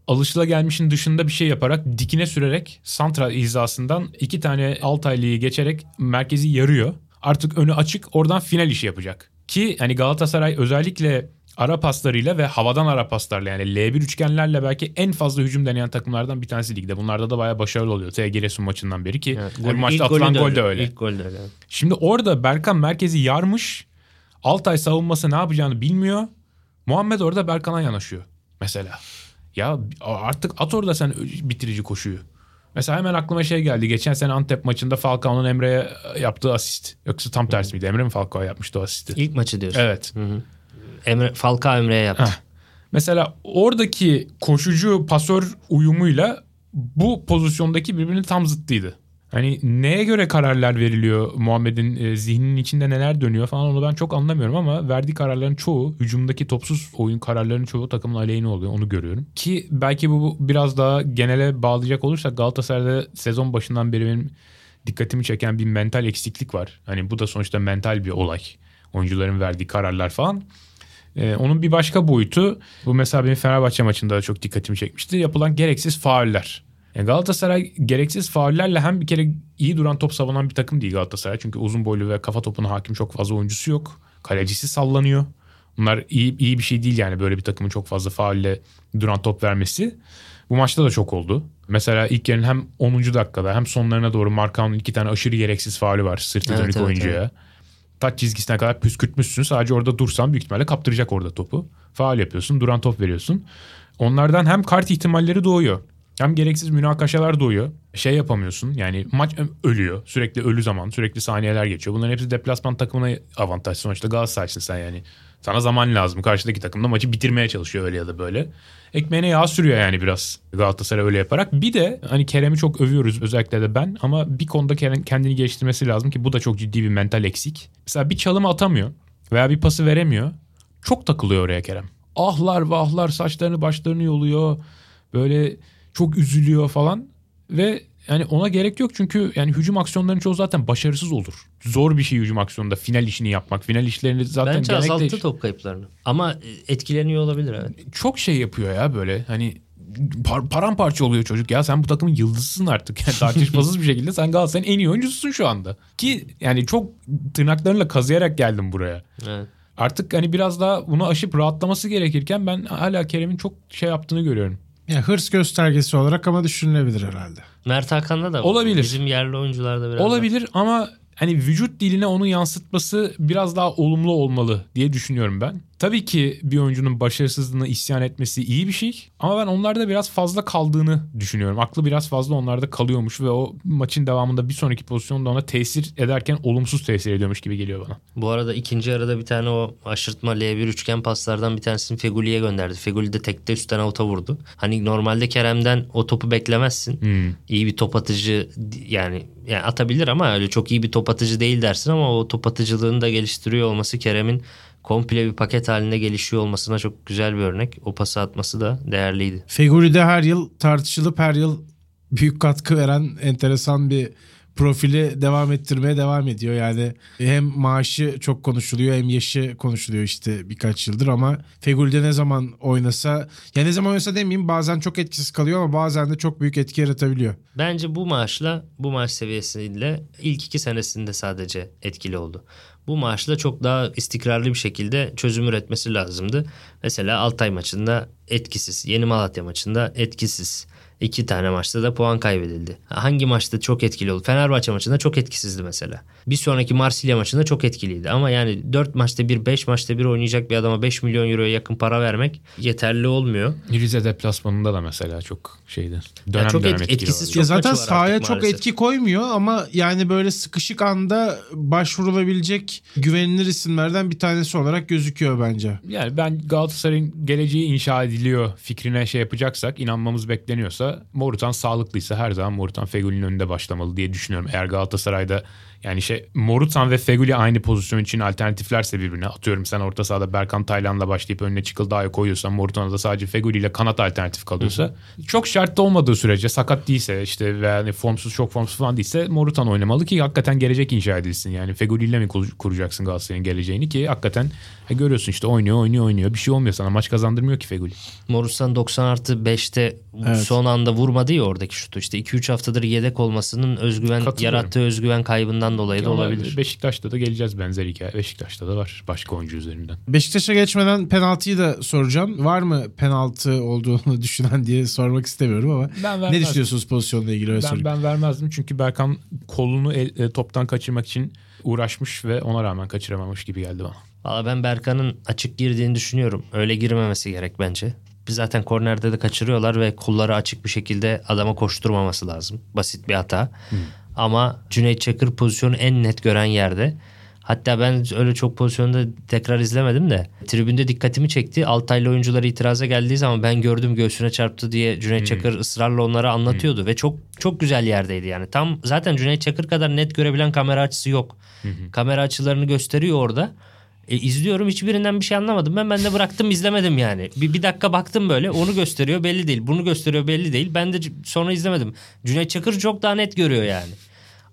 alışılagelmişin dışında bir şey yaparak dikine sürerek santra hizasından iki tane Altaylı'yı geçerek merkezi yarıyor. Artık önü açık oradan final işi yapacak. Ki hani Galatasaray özellikle ara paslarıyla ve havadan ara paslarla yani L1 üçgenlerle belki en fazla hücum deneyen takımlardan bir tanesi ligde. Bunlarda da bayağı başarılı oluyor. TG Giresun maçından beri ki Evet, bu gol- maçta atılan gol de öyle. İlk gol de öyle. Şimdi orada Berkan merkezi yarmış. Altay savunması ne yapacağını bilmiyor. Muhammed orada Berkan'a yanaşıyor mesela. Ya artık at orada sen bitirici koşuyu. Mesela hemen aklıma şey geldi. Geçen sene Antep maçında Falcao'nun Emre'ye yaptığı asist. Yoksa tam tersi miydi? Emre mi Falcao yapmıştı o asisti? İlk maçı diyorsun. Evet. Emre, Falcao Emre'ye yaptı. Heh. Mesela oradaki koşucu pasör uyumuyla bu pozisyondaki birbirinin tam zıttıydı. Hani neye göre kararlar veriliyor Muhammed'in e, zihninin içinde neler dönüyor falan onu ben çok anlamıyorum ama verdiği kararların çoğu hücumdaki topsuz oyun kararlarının çoğu takımın aleyhine oluyor onu görüyorum. Ki belki bu biraz daha genele bağlayacak olursak Galatasaray'da sezon başından beri benim dikkatimi çeken bir mental eksiklik var. Hani bu da sonuçta mental bir olay. Oyuncuların verdiği kararlar falan. Ee, onun bir başka boyutu bu mesela benim Fenerbahçe maçında da çok dikkatimi çekmişti. Yapılan gereksiz fauller. Yani Galatasaray gereksiz faullerle hem bir kere iyi duran top savunan bir takım değil Galatasaray. Çünkü uzun boylu ve kafa topuna hakim çok fazla oyuncusu yok. Kalecisi sallanıyor. Bunlar iyi, iyi bir şey değil yani böyle bir takımın çok fazla faulle duran top vermesi. Bu maçta da çok oldu. Mesela ilk yarının hem 10. dakikada hem sonlarına doğru Markao'nun iki tane aşırı gereksiz faulü var sırtı Evet, dönük evet, oyuncuya. Taç çizgisine kadar püskürtmüşsün. Sadece orada dursan büyük ihtimalle kaptıracak orada topu. Faal yapıyorsun, duran top veriyorsun. Onlardan hem kart ihtimalleri doğuyor. Hem gereksiz münakaşalar doğuyor. Şey yapamıyorsun yani maç ölüyor. Sürekli ölü zaman, sürekli saniyeler geçiyor. Bunların hepsi deplasman takımına avantaj. Sonuçta Galatasaray'sın sen yani. Sana zaman lazım. Karşıdaki takım da maçı bitirmeye çalışıyor öyle ya da böyle. Ekmeğine yağ sürüyor yani biraz Galatasaray öyle yaparak. Bir de hani Kerem'i çok övüyoruz özellikle de ben. Ama bir konuda Kerem kendini geliştirmesi lazım ki bu da çok ciddi bir mental eksik. Mesela bir çalımı atamıyor veya bir pası veremiyor. Çok takılıyor oraya Kerem. Ahlar vahlar saçlarını başlarını yoluyor. Böyle çok üzülüyor falan. Ve yani ona gerek yok çünkü yani hücum aksiyonlarının çoğu zaten başarısız olur. Zor bir şey hücum aksiyonunda final işini yapmak. Final işlerini zaten Bence genellikle azalttı top kayıplarını. Ama etkileniyor olabilir evet. çok şey yapıyor ya böyle hani par- paramparça oluyor çocuk ya sen bu takımın yıldızısın artık yani tartışmasız bir şekilde sen Galatasaray'ın en iyi oyuncususun şu anda ki yani çok tırnaklarıyla kazıyarak geldim buraya evet. artık hani biraz daha bunu aşıp rahatlaması gerekirken ben hala Kerem'in çok şey yaptığını görüyorum Ya hırs göstergesi olarak ama düşünülebilir herhalde. Mert Hakan'da da. Olabilir. Bizim yerli oyuncularda biraz. olabilir ama hani vücut diline onu yansıtması biraz daha olumlu olmalı diye düşünüyorum ben. Tabii ki bir oyuncunun başarısızlığına isyan etmesi iyi bir şey ama ben onlarda biraz fazla kaldığını düşünüyorum. Aklı biraz fazla onlarda kalıyormuş ve o maçın devamında bir sonraki pozisyonda ona tesir ederken olumsuz tesir ediyormuş gibi geliyor bana. Bu arada ikinci arada bir tane o aşırtma L1 üçgen paslardan bir tanesini Feguli'ye gönderdi. Feguli de tekte üstten avuta vurdu. Hani normalde Kerem'den o topu beklemezsin. Hmm. İyi bir top atıcı yani, yani atabilir ama öyle çok iyi bir top atıcı değil dersin ama o top atıcılığını da geliştiriyor olması Kerem'in komple bir paket halinde gelişiyor olmasına çok güzel bir örnek. O pası atması da değerliydi. Feguri'de her yıl tartışılıp her yıl büyük katkı veren enteresan bir profili devam ettirmeye devam ediyor. Yani hem maaşı çok konuşuluyor hem yaşı konuşuluyor işte birkaç yıldır ama Feguri'de ne zaman oynasa ya ne zaman oynasa demeyeyim bazen çok etkisiz kalıyor ama bazen de çok büyük etki yaratabiliyor. Bence bu maaşla bu maaş seviyesiyle ilk iki senesinde sadece etkili oldu. Bu maaşla çok daha istikrarlı bir şekilde çözüm üretmesi lazımdı. Mesela Altay maçında etkisiz, Yeni Malatya maçında etkisiz. İki tane maçta da puan kaybedildi. Hangi maçta çok etkili oldu? Fenerbahçe maçında çok etkisizdi mesela. Bir sonraki Marsilya maçında çok etkiliydi. Ama yani 4 maçta bir 5 maçta bir oynayacak bir adama 5 milyon euroya yakın para vermek yeterli olmuyor. Rize deplasmanında da mesela çok şeydi. Dönem çok dönem et- etkisiz oldu. çok ya zaten sahaya artık çok maalesef. etki koymuyor ama yani böyle sıkışık anda başvurulabilecek güvenilir isimlerden bir tanesi olarak gözüküyor bence. Yani ben Galatasaray'ın geleceği inşa ediliyor fikrine şey yapacaksak inanmamız bekleniyorsa Morutan sağlıklıysa her zaman Morutan Fegüli'nin önünde başlamalı diye düşünüyorum. Eğer Galatasaray'da yani şey Morutan ve Fegüli aynı pozisyon için alternatiflerse birbirine atıyorum sen orta sahada Berkan Taylan'la başlayıp önüne Çıkıldağ'ı koyuyorsan Morutan'a da sadece Fegüli ile kanat alternatif kalıyorsa çok şartta olmadığı sürece sakat değilse işte veya hani formsuz çok formsuz falan değilse Morutan oynamalı ki hakikaten gelecek inşa edilsin. Yani Fegüli ile mi kur- kuracaksın Galatasaray'ın geleceğini ki hakikaten e, görüyorsun işte oynuyor oynuyor oynuyor bir şey olmuyor sana maç kazandırmıyor ki Fegüli. Morus'tan 90 artı 5'te Evet. son anda vurmadı ya oradaki şutu. İşte 2-3 haftadır yedek olmasının özgüven yarattığı özgüven kaybından dolayı da olabilir. Beşiktaş'ta da geleceğiz benzer hikaye. Beşiktaş'ta da var başka oyuncu üzerinden. Beşiktaş'a geçmeden penaltıyı da soracağım. Var mı penaltı olduğunu düşünen diye sormak istemiyorum ama Ben ne vermezdim. düşünüyorsunuz pozisyonla ilgili öyle Ben, sorayım. ben vermezdim çünkü Berkan kolunu el- e, toptan kaçırmak için uğraşmış ve ona rağmen kaçıramamış gibi geldi bana. Valla ben Berkan'ın açık girdiğini düşünüyorum. Öyle girmemesi gerek bence. Biz zaten kornerde de kaçırıyorlar ve kolları açık bir şekilde adama koşturmaması lazım. Basit bir hata. Ama Cüneyt Çakır pozisyonu en net gören yerde. Hatta ben öyle çok pozisyonda tekrar izlemedim de tribünde dikkatimi çekti. Altaylı oyuncuları itiraza geldiği zaman ben gördüm göğsüne çarptı diye Cüneyt Çakır ısrarla onlara anlatıyordu ve çok çok güzel yerdeydi yani. Tam zaten Cüneyt Çakır kadar net görebilen kamera açısı yok. Kamera açılarını gösteriyor orada. E, izliyorum hiçbirinden bir şey anlamadım. Ben ben de bıraktım izlemedim yani. Bir, bir dakika baktım böyle onu gösteriyor belli değil. Bunu gösteriyor belli değil. Ben de sonra izlemedim. Cüneyt Çakır çok daha net görüyor yani.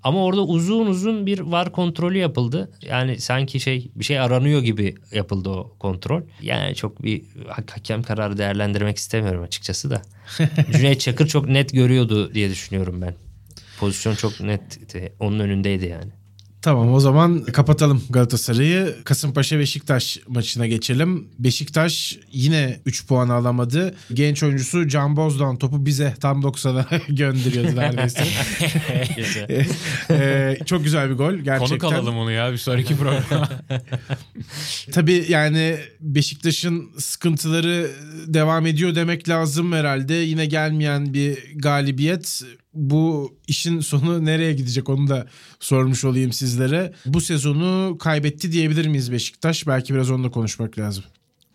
Ama orada uzun uzun bir var kontrolü yapıldı. Yani sanki şey bir şey aranıyor gibi yapıldı o kontrol. Yani çok bir ha- hakem kararı değerlendirmek istemiyorum açıkçası da. Cüneyt Çakır çok net görüyordu diye düşünüyorum ben. Pozisyon çok netti. Onun önündeydi yani. Tamam o zaman kapatalım Galatasaray'ı. Kasımpaşa Beşiktaş maçına geçelim. Beşiktaş yine 3 puan alamadı. Genç oyuncusu Can Bozdoğan topu bize tam 90'a gönderiyordu neredeyse. Ee, çok güzel bir gol gerçekten. Konuk alalım onu ya bir sonraki program. Tabii yani Beşiktaş'ın sıkıntıları devam ediyor demek lazım herhalde. Yine gelmeyen bir galibiyet. Bu işin sonu nereye gidecek onu da sormuş olayım sizlere. Bu sezonu kaybetti diyebilir miyiz Beşiktaş? Belki biraz onunla konuşmak lazım.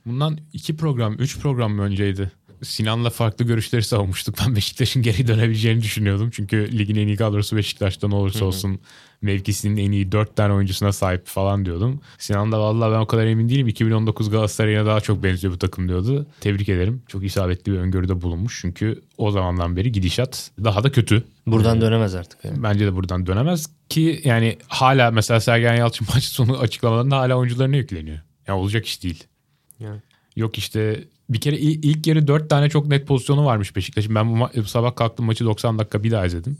Bundan iki program, üç program mı önceydi? Sinan'la farklı görüşleri savunmuştuk. Ben Beşiktaş'ın geri dönebileceğini düşünüyordum. Çünkü ligin en iyi kadrosu Beşiktaş'ta ne olursa olsun mevkisinin en iyi dört tane oyuncusuna sahip falan diyordum. Sinan da vallahi ben o kadar emin değilim. 2019 Galatasaray'a daha çok benziyor bu takım diyordu. Tebrik ederim. Çok isabetli bir öngörüde bulunmuş. Çünkü o zamandan beri gidişat daha da kötü. Buradan dönemez artık. Yani. Bence de buradan dönemez ki yani hala mesela Sergen Yalçın maç sonu açıklamalarında hala oyuncularına yükleniyor. Ya olacak iş değil. Yani. Yok işte bir kere il- ilk yarı 4 tane çok net pozisyonu varmış Beşiktaş'ın. Ben bu, ma- bu sabah kalktım maçı 90 dakika bir daha izledim.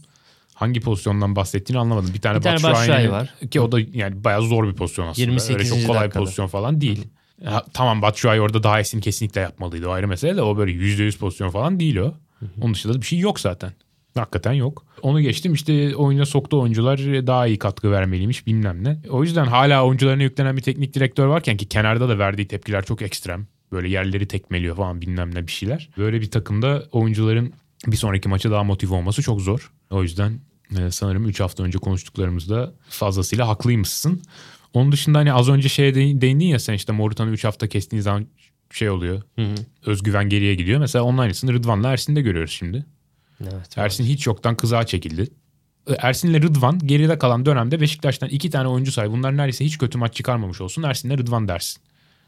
Hangi pozisyondan bahsettiğini anlamadım. Bir tane, Bir tane Batshuayi var. Ki o da yani bayağı zor bir pozisyon aslında. 28. Öyle çok kolay dakikada. pozisyon falan değil. Ha, tamam Batshuayi orada daha iyisini kesinlikle yapmalıydı. O ayrı mesele de o böyle %100 pozisyon falan değil o. Onun dışında da bir şey yok zaten. Hakikaten yok. Onu geçtim işte oyuna soktu oyuncular daha iyi katkı vermeliymiş bilmem ne. O yüzden hala oyuncularına yüklenen bir teknik direktör varken ki kenarda da verdiği tepkiler çok ekstrem. Böyle yerleri tekmeliyor falan bilmem ne bir şeyler. Böyle bir takımda oyuncuların bir sonraki maça daha motive olması çok zor. O yüzden e, sanırım 3 hafta önce konuştuklarımızda fazlasıyla haklıymışsın. Onun dışında hani az önce şeye değin- değindin ya sen işte Morutan'ı 3 hafta kestiğin zaman şey oluyor. Özgüven geriye gidiyor. Mesela onun aynısını Rıdvan'la Ersin'de görüyoruz şimdi. Evet. Ersin hiç yoktan kızağa çekildi. Ersin'le Rıdvan geride kalan dönemde Beşiktaş'tan iki tane oyuncu say. Bunlar neredeyse hiç kötü maç çıkarmamış olsun. Ersin'le Rıdvan dersin.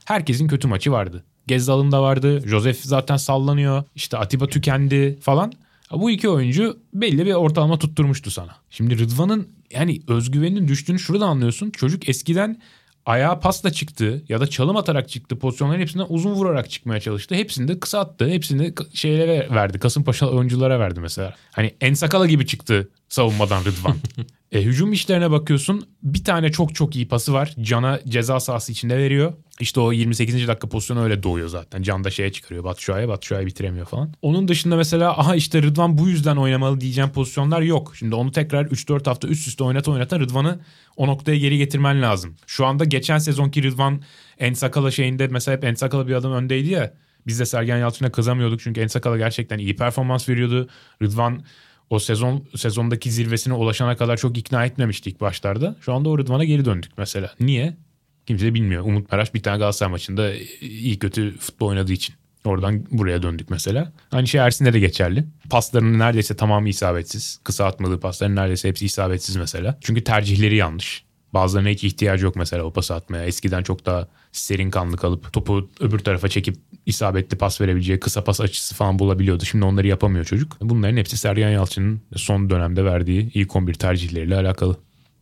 Herkesin kötü maçı vardı. Gezzal'ın da vardı. Josef zaten sallanıyor. İşte Atiba tükendi falan. Bu iki oyuncu belli bir ortalama tutturmuştu sana. Şimdi Rıdvan'ın yani özgüveninin düştüğünü şurada anlıyorsun. Çocuk eskiden ayağa pasla çıktı ya da çalım atarak çıktı pozisyonların hepsinden uzun vurarak çıkmaya çalıştı. Hepsini de kısa attı. Hepsini şeylere verdi. Kasımpaşa oyunculara verdi mesela. Hani en sakala gibi çıktı savunmadan Rıdvan. E, hücum işlerine bakıyorsun. Bir tane çok çok iyi pası var. Can'a ceza sahası içinde veriyor. İşte o 28. dakika pozisyonu öyle doğuyor zaten. Can da şeye çıkarıyor Batshuayi'ye. Batshuayi bitiremiyor falan. Onun dışında mesela aha işte Rıdvan bu yüzden oynamalı diyeceğim pozisyonlar yok. Şimdi onu tekrar 3-4 hafta üst üste oynata oynata Rıdvan'ı o noktaya geri getirmen lazım. Şu anda geçen sezonki Rıdvan Ensakala şeyinde mesela hep Ensakala bir adım öndeydi ya. Biz de Sergen Yalçın'a kızamıyorduk çünkü Ensakala gerçekten iyi performans veriyordu. Rıdvan o sezon sezondaki zirvesine ulaşana kadar çok ikna etmemişti ilk başlarda. Şu anda o Rıdvan'a geri döndük mesela. Niye? Kimse bilmiyor. Umut Meraş bir tane Galatasaray maçında iyi kötü futbol oynadığı için. Oradan buraya döndük mesela. Aynı şey Ersin'de de geçerli. Paslarının neredeyse tamamı isabetsiz. Kısa atmadığı pasların neredeyse hepsi isabetsiz mesela. Çünkü tercihleri yanlış. Bazılarına hiç ihtiyacı yok mesela o pas atmaya. Eskiden çok daha serin kanlı kalıp topu öbür tarafa çekip isabetli pas verebileceği kısa pas açısı falan bulabiliyordu. Şimdi onları yapamıyor çocuk. Bunların hepsi Sergen Yalçın'ın son dönemde verdiği ilk 11 tercihleriyle alakalı.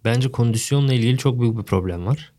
Bence kondisyonla ilgili çok büyük bir problem var.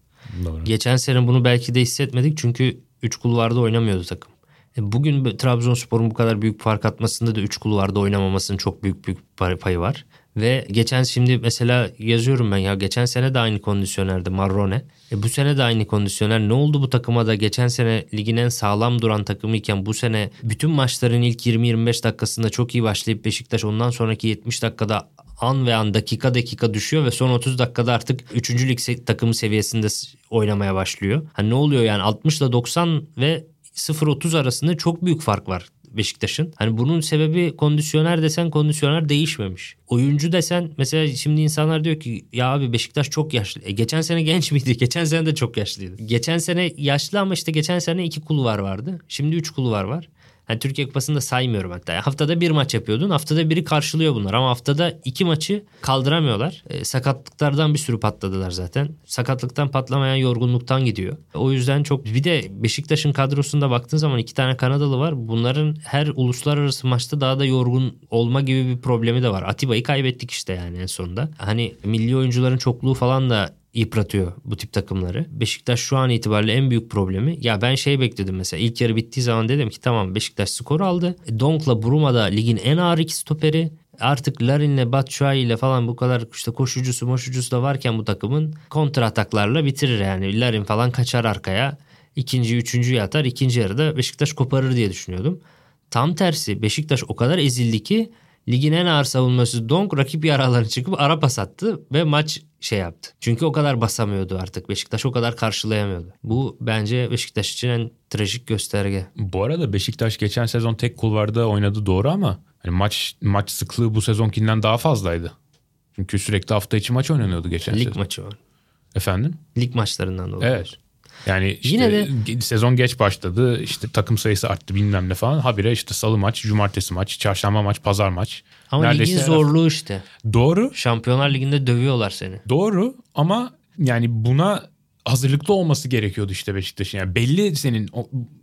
Doğru. Geçen sene bunu belki de hissetmedik çünkü 3 kulvarda oynamıyordu takım. E, Bugün Trabzonspor'un bu kadar büyük fark atmasında da 3 kulvarda oynamamasının çok büyük büyük payı var. Ve geçen şimdi mesela yazıyorum ben ya geçen sene de aynı kondisyonerdi Marrone. E bu sene de aynı kondisyoner. Ne oldu bu takıma da geçen sene ligin en sağlam duran takımı iken bu sene bütün maçların ilk 20-25 dakikasında çok iyi başlayıp Beşiktaş ondan sonraki 70 dakikada an ve an dakika dakika düşüyor ve son 30 dakikada artık 3. lig takımı seviyesinde oynamaya başlıyor. Hani ne oluyor yani 60 ile 90 ve 0-30 arasında çok büyük fark var Beşiktaş'ın. Hani bunun sebebi kondisyoner desen kondisyoner değişmemiş. Oyuncu desen mesela şimdi insanlar diyor ki ya abi Beşiktaş çok yaşlı. E, geçen sene genç miydi? Geçen sene de çok yaşlıydı. Geçen sene yaşlı ama işte geçen sene iki kulvar vardı. Şimdi üç kulvar var. Yani Türkiye Kupası'nda saymıyorum hatta. Yani haftada bir maç yapıyordun. Haftada biri karşılıyor bunlar. Ama haftada iki maçı kaldıramıyorlar. E, sakatlıklardan bir sürü patladılar zaten. Sakatlıktan patlamayan yorgunluktan gidiyor. O yüzden çok... Bir de Beşiktaş'ın kadrosunda baktığın zaman iki tane Kanadalı var. Bunların her uluslararası maçta daha da yorgun olma gibi bir problemi de var. Atiba'yı kaybettik işte yani en sonunda. Hani milli oyuncuların çokluğu falan da yıpratıyor bu tip takımları. Beşiktaş şu an itibariyle en büyük problemi. Ya ben şey bekledim mesela ilk yarı bittiği zaman dedim ki tamam Beşiktaş skor aldı. Donk'la Bruma da ligin en ağır iki stoperi. Artık Larin'le Batshuayi ile falan bu kadar işte koşucusu moşucusu da varken bu takımın kontra ataklarla bitirir yani. Larin falan kaçar arkaya. ikinci üçüncü atar. ikinci yarıda Beşiktaş koparır diye düşünüyordum. Tam tersi Beşiktaş o kadar ezildi ki ligin en ağır savunması Donk rakip yaralarını çıkıp ara pas attı ve maç şey yaptı. Çünkü o kadar basamıyordu artık. Beşiktaş o kadar karşılayamıyordu. Bu bence Beşiktaş için en trajik gösterge. Bu arada Beşiktaş geçen sezon tek kulvarda oynadı doğru ama hani maç maç sıklığı bu sezonkinden daha fazlaydı. Çünkü sürekli hafta içi maç oynanıyordu geçen Lig sezon. maçı var. Efendim? Lig maçlarından dolayı. Evet. Yani işte Yine de- sezon geç başladı. İşte takım sayısı arttı bilmem ne falan. Habire işte salı maç, cumartesi maç, çarşamba maç, pazar maç. Ama ligin Neredeyse her zorluğu işte. hafta- Doğru. Şampiyonlar Ligi'nde dövüyorlar seni. Doğru ama yani buna hazırlıklı olması gerekiyordu işte Beşiktaş'ın. Yani belli senin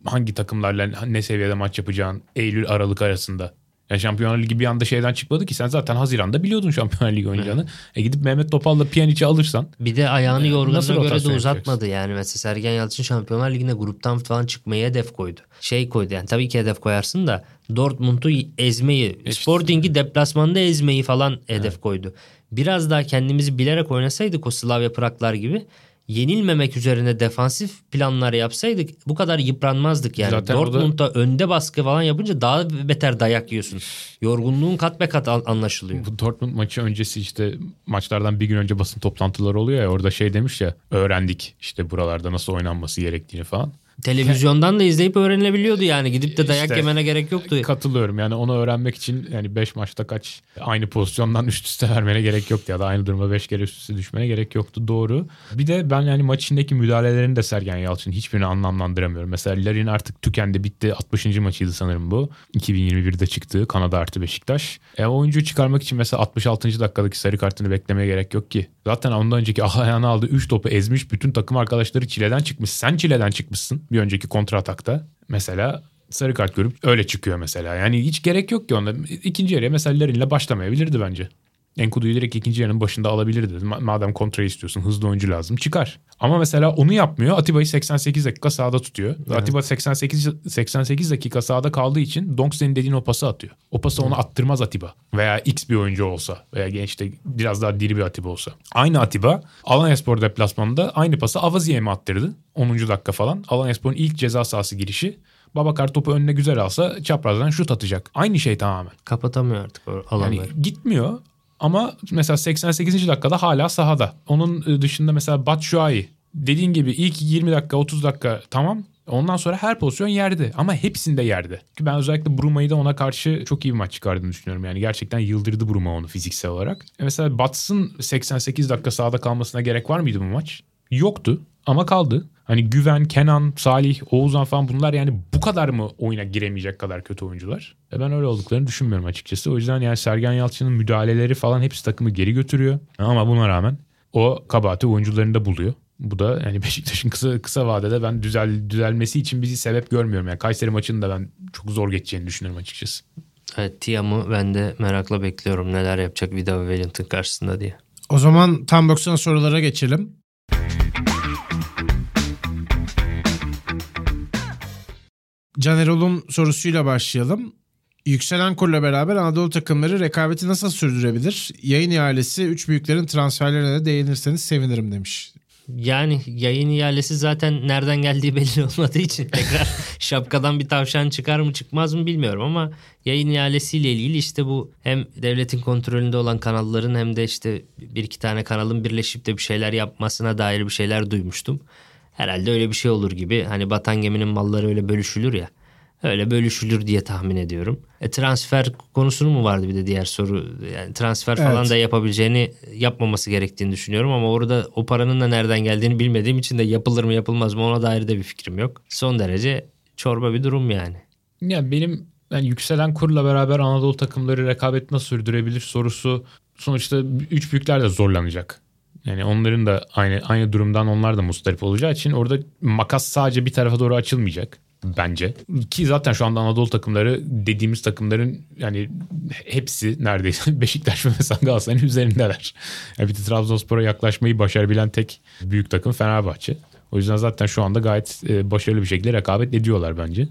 hangi takımlarla ne seviyede maç yapacağın Eylül Aralık arasında. Yani Şampiyonlar Ligi bir anda şeyden çıkmadı ki sen zaten Haziran'da biliyordun Şampiyonlar Ligi oynayacağını. E gidip Mehmet Topal'la Pjanic'i alırsan Bir de ayağını nasıl göre de uzatmadı yani. Mesela Sergen Yalçın Şampiyonlar Ligi'nde gruptan falan çıkmayı hedef koydu. Şey koydu yani tabii ki hedef koyarsın da Dortmund'u ezmeyi, Sporting'i deplasmanda ezmeyi falan hedef koydu. Biraz daha kendimizi bilerek oynasaydık o Slavia Praglar gibi yenilmemek üzerine defansif planlar yapsaydık bu kadar yıpranmazdık yani. Zaten Dortmund'da önde baskı falan yapınca daha beter dayak yiyorsun. Yorgunluğun kat be kat an- anlaşılıyor. Bu Dortmund maçı öncesi işte maçlardan bir gün önce basın toplantıları oluyor ya orada şey demiş ya öğrendik işte buralarda nasıl oynanması gerektiğini falan. Televizyondan da izleyip öğrenilebiliyordu yani. Gidip de dayak İşte- yemene gerek yoktu. Katılıyorum yani onu öğrenmek için yani 5 maçta kaç aynı pozisyondan üst üste vermene gerek yoktu ya da aynı duruma 5 kere üst üste düşmene gerek yoktu doğru. Bir de ben yani maç içindeki müdahalelerini de Sergen Yalçın hiçbirini anlamlandıramıyorum. Mesela Larin artık tükendi bitti 60. maçıydı sanırım bu. 2021'de çıktı Kanada artı Beşiktaş. E, oyuncuyu çıkarmak için mesela 66. dakikadaki sarı kartını beklemeye gerek yok ki. Zaten ondan önceki ayağını aldı 3 topu ezmiş bütün takım arkadaşları çileden çıkmış. Sen çileden çıkmışsın bir önceki kontra atakta. Mesela sarı kart görüp öyle çıkıyor mesela. Yani hiç gerek yok ki onda. İkinci yarıya mesela Larin'le başlamayabilirdi bence. Enkudu'yu direkt ikinci yarının başında alabilir dedim. Madem kontra istiyorsun hızlı oyuncu lazım çıkar. Ama mesela onu yapmıyor. Atiba'yı 88 dakika sahada tutuyor. Evet. Atiba 88 88 dakika sahada kaldığı için Donk senin dediğin o pası atıyor. O pası onu attırmaz Atiba. Veya X bir oyuncu olsa veya gençte biraz daha diri bir Atiba olsa. Aynı Atiba Alanyaspor deplasmanında aynı pası Avazi'ye mi attırdı? 10. dakika falan. Alanyaspor'un ilk ceza sahası girişi. Babakar topu önüne güzel alsa çaprazdan şut atacak. Aynı şey tamamen. Kapatamıyor artık o alanları. Yani gitmiyor ama mesela 88. dakikada hala sahada. Onun dışında mesela Batshuayi dediğin gibi ilk 20 dakika 30 dakika tamam. Ondan sonra her pozisyon yerde ama hepsinde yerde. Ben özellikle Bruma'yı da ona karşı çok iyi bir maç çıkardığını düşünüyorum. Yani gerçekten yıldırdı Bruma onu fiziksel olarak. E mesela Bats'ın 88 dakika sahada kalmasına gerek var mıydı bu maç? Yoktu ama kaldı. Hani Güven, Kenan, Salih, Oğuzhan falan bunlar yani bu kadar mı oyuna giremeyecek kadar kötü oyuncular? E ben öyle olduklarını düşünmüyorum açıkçası. O yüzden yani Sergen Yalçın'ın müdahaleleri falan hepsi takımı geri götürüyor. Ama buna rağmen o kabahati oyuncularında buluyor. Bu da yani Beşiktaş'ın kısa kısa vadede ben düzel düzelmesi için bizi sebep görmüyorum. Yani Kayseri maçını da ben çok zor geçeceğini düşünüyorum açıkçası. Evet Tiam'ı ben de merakla bekliyorum neler yapacak Vida ve Wellington karşısında diye. O zaman tam 90 sorulara geçelim. Can Erol'un sorusuyla başlayalım. Yükselen kurla beraber Anadolu takımları rekabeti nasıl sürdürebilir? Yayın ihalesi 3 büyüklerin transferlerine de değinirseniz sevinirim demiş. Yani yayın ihalesi zaten nereden geldiği belli olmadığı için tekrar şapkadan bir tavşan çıkar mı çıkmaz mı bilmiyorum ama yayın ihalesiyle ilgili işte bu hem devletin kontrolünde olan kanalların hem de işte bir iki tane kanalın birleşip de bir şeyler yapmasına dair bir şeyler duymuştum. Herhalde öyle bir şey olur gibi. Hani batan geminin malları öyle bölüşülür ya. Öyle bölüşülür diye tahmin ediyorum. E, transfer konusunu mu vardı bir de diğer soru? Yani transfer evet. falan da yapabileceğini yapmaması gerektiğini düşünüyorum ama orada o paranın da nereden geldiğini bilmediğim için de yapılır mı yapılmaz mı ona dair de bir fikrim yok. Son derece çorba bir durum yani. Ya benim yani yükselen kurla beraber Anadolu takımları rekabet nasıl sürdürebilir sorusu sonuçta üç büyükler de zorlanacak. Yani onların da aynı aynı durumdan onlar da mustarip olacağı için orada makas sadece bir tarafa doğru açılmayacak bence. Ki zaten şu anda Anadolu takımları dediğimiz takımların yani hepsi neredeyse Beşiktaş ve mesela Galatasaray'ın üzerindeler. Yani bir de Trabzonspor'a yaklaşmayı başarabilen tek büyük takım Fenerbahçe. O yüzden zaten şu anda gayet e, başarılı bir şekilde rekabet ediyorlar bence.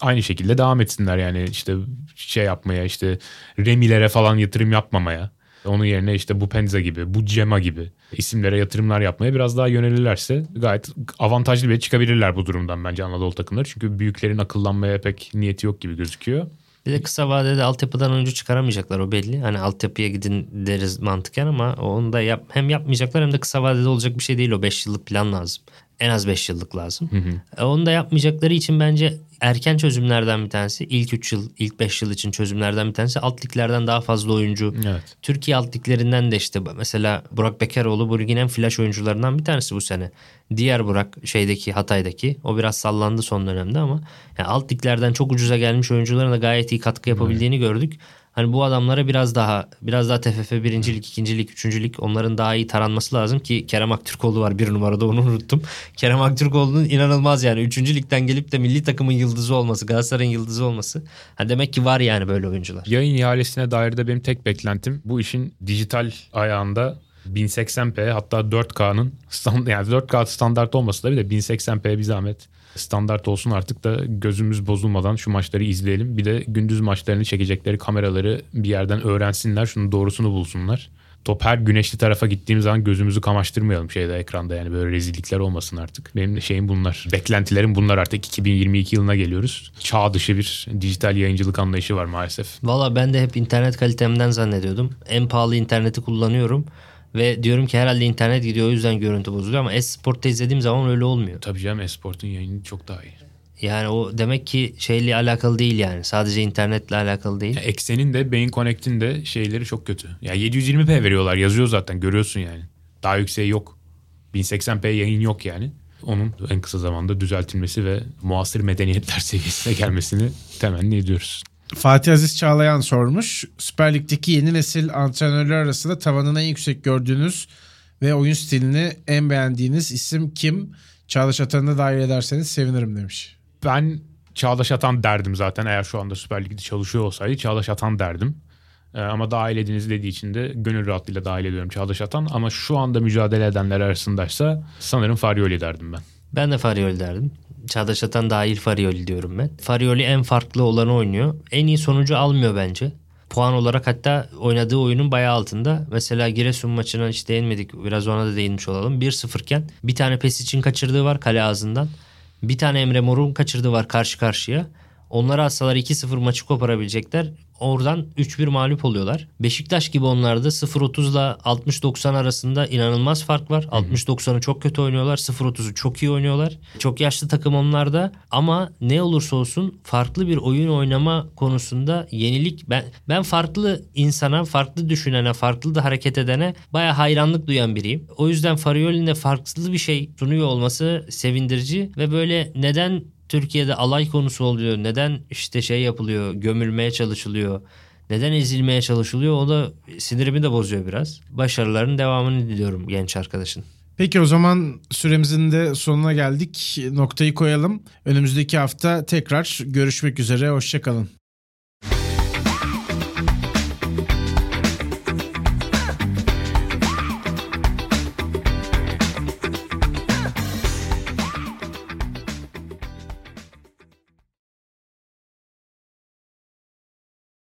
Aynı şekilde devam etsinler yani işte şey yapmaya işte remilere falan yatırım yapmamaya. Onun yerine işte bu Penza gibi, bu Cema gibi isimlere yatırımlar yapmaya biraz daha yönelirlerse gayet avantajlı bir çıkabilirler bu durumdan bence Anadolu takımları. Çünkü büyüklerin akıllanmaya pek niyeti yok gibi gözüküyor. Bir de kısa vadede altyapıdan oyuncu çıkaramayacaklar o belli. Hani altyapıya gidin deriz mantıken ama onu da yap, hem yapmayacaklar hem de kısa vadede olacak bir şey değil o 5 yıllık plan lazım. En az 5 yıllık lazım. Hı hı. E, onu da yapmayacakları için bence erken çözümlerden bir tanesi. ilk 3 yıl, ilk 5 yıl için çözümlerden bir tanesi. Alt liglerden daha fazla oyuncu. Evet. Türkiye alt liglerinden de işte mesela Burak Bekaroğlu bu ligin en flash oyuncularından bir tanesi bu sene. Diğer Burak şeydeki Hatay'daki o biraz sallandı son dönemde ama yani alt liglerden çok ucuza gelmiş oyuncuların da gayet iyi katkı yapabildiğini evet. gördük. Hani bu adamlara biraz daha biraz daha TFF birincilik, ikincilik, üçüncülük onların daha iyi taranması lazım ki Kerem Aktürkoğlu var bir numarada onu unuttum. Kerem Aktürkoğlu'nun inanılmaz yani üçüncü ligden gelip de milli takımın yıldızı olması, Galatasaray'ın yıldızı olması. Hani demek ki var yani böyle oyuncular. Yayın ihalesine dair de benim tek beklentim bu işin dijital ayağında 1080p hatta 4K'nın stand, yani 4K standart olması da bir de 1080p bir zahmet standart olsun artık da gözümüz bozulmadan şu maçları izleyelim. Bir de gündüz maçlarını çekecekleri kameraları bir yerden öğrensinler. Şunun doğrusunu bulsunlar. Top her güneşli tarafa gittiğim zaman gözümüzü kamaştırmayalım şeyde ekranda yani böyle rezillikler olmasın artık. Benim şeyim bunlar. Beklentilerim bunlar artık 2022 yılına geliyoruz. Çağ dışı bir dijital yayıncılık anlayışı var maalesef. Valla ben de hep internet kalitemden zannediyordum. En pahalı interneti kullanıyorum. Ve diyorum ki herhalde internet gidiyor o yüzden görüntü bozuluyor ama Esport'ta izlediğim zaman öyle olmuyor. Tabii canım Esport'un yayını çok daha iyi. Yani o demek ki şeyle alakalı değil yani. Sadece internetle alakalı değil. Ya Eksen'in de Beyin Connect'in de şeyleri çok kötü. Ya 720p veriyorlar yazıyor zaten görüyorsun yani. Daha yükseği yok. 1080p yayın yok yani. Onun en kısa zamanda düzeltilmesi ve muasır medeniyetler seviyesine gelmesini temenni ediyoruz. Fatih Aziz Çağlayan sormuş. Süper Lig'deki yeni nesil antrenörler arasında tavanını en yüksek gördüğünüz ve oyun stilini en beğendiğiniz isim kim? Çağdaş Atan'ı dahil ederseniz sevinirim demiş. Ben Çağdaş Atan derdim zaten eğer şu anda Süper Lig'de çalışıyor olsaydı Çağdaş Atan derdim. Ee, ama dahil ediniz dediği için de gönül rahatlığıyla dahil ediyorum Çağdaş Atan. Ama şu anda mücadele edenler arasındaysa sanırım Farioli derdim ben. Ben de Farioli derdim. Çağdaş Atan dahil Farioli diyorum ben. Farioli en farklı olanı oynuyor. En iyi sonucu almıyor bence. Puan olarak hatta oynadığı oyunun bayağı altında. Mesela Giresun maçına hiç değinmedik. Biraz ona da değinmiş olalım. 1-0 iken bir tane pes için kaçırdığı var kale ağzından. Bir tane Emre Mor'un kaçırdığı var karşı karşıya. Onları alsalar 2-0 maçı koparabilecekler. Oradan 3-1 mağlup oluyorlar. Beşiktaş gibi onlarda 0-30 ile 60-90 arasında inanılmaz fark var. 60-90'ı çok kötü oynuyorlar. 0-30'u çok iyi oynuyorlar. Çok yaşlı takım onlarda ama ne olursa olsun farklı bir oyun oynama konusunda yenilik ben ben farklı insana, farklı düşünene, farklı da hareket edene baya hayranlık duyan biriyim. O yüzden Farioli'nin de farklı bir şey sunuyor olması sevindirici ve böyle neden Türkiye'de alay konusu oluyor? Neden işte şey yapılıyor, gömülmeye çalışılıyor? Neden ezilmeye çalışılıyor? O da sinirimi de bozuyor biraz. Başarıların devamını diliyorum genç arkadaşın. Peki o zaman süremizin de sonuna geldik. Noktayı koyalım. Önümüzdeki hafta tekrar görüşmek üzere. Hoşçakalın.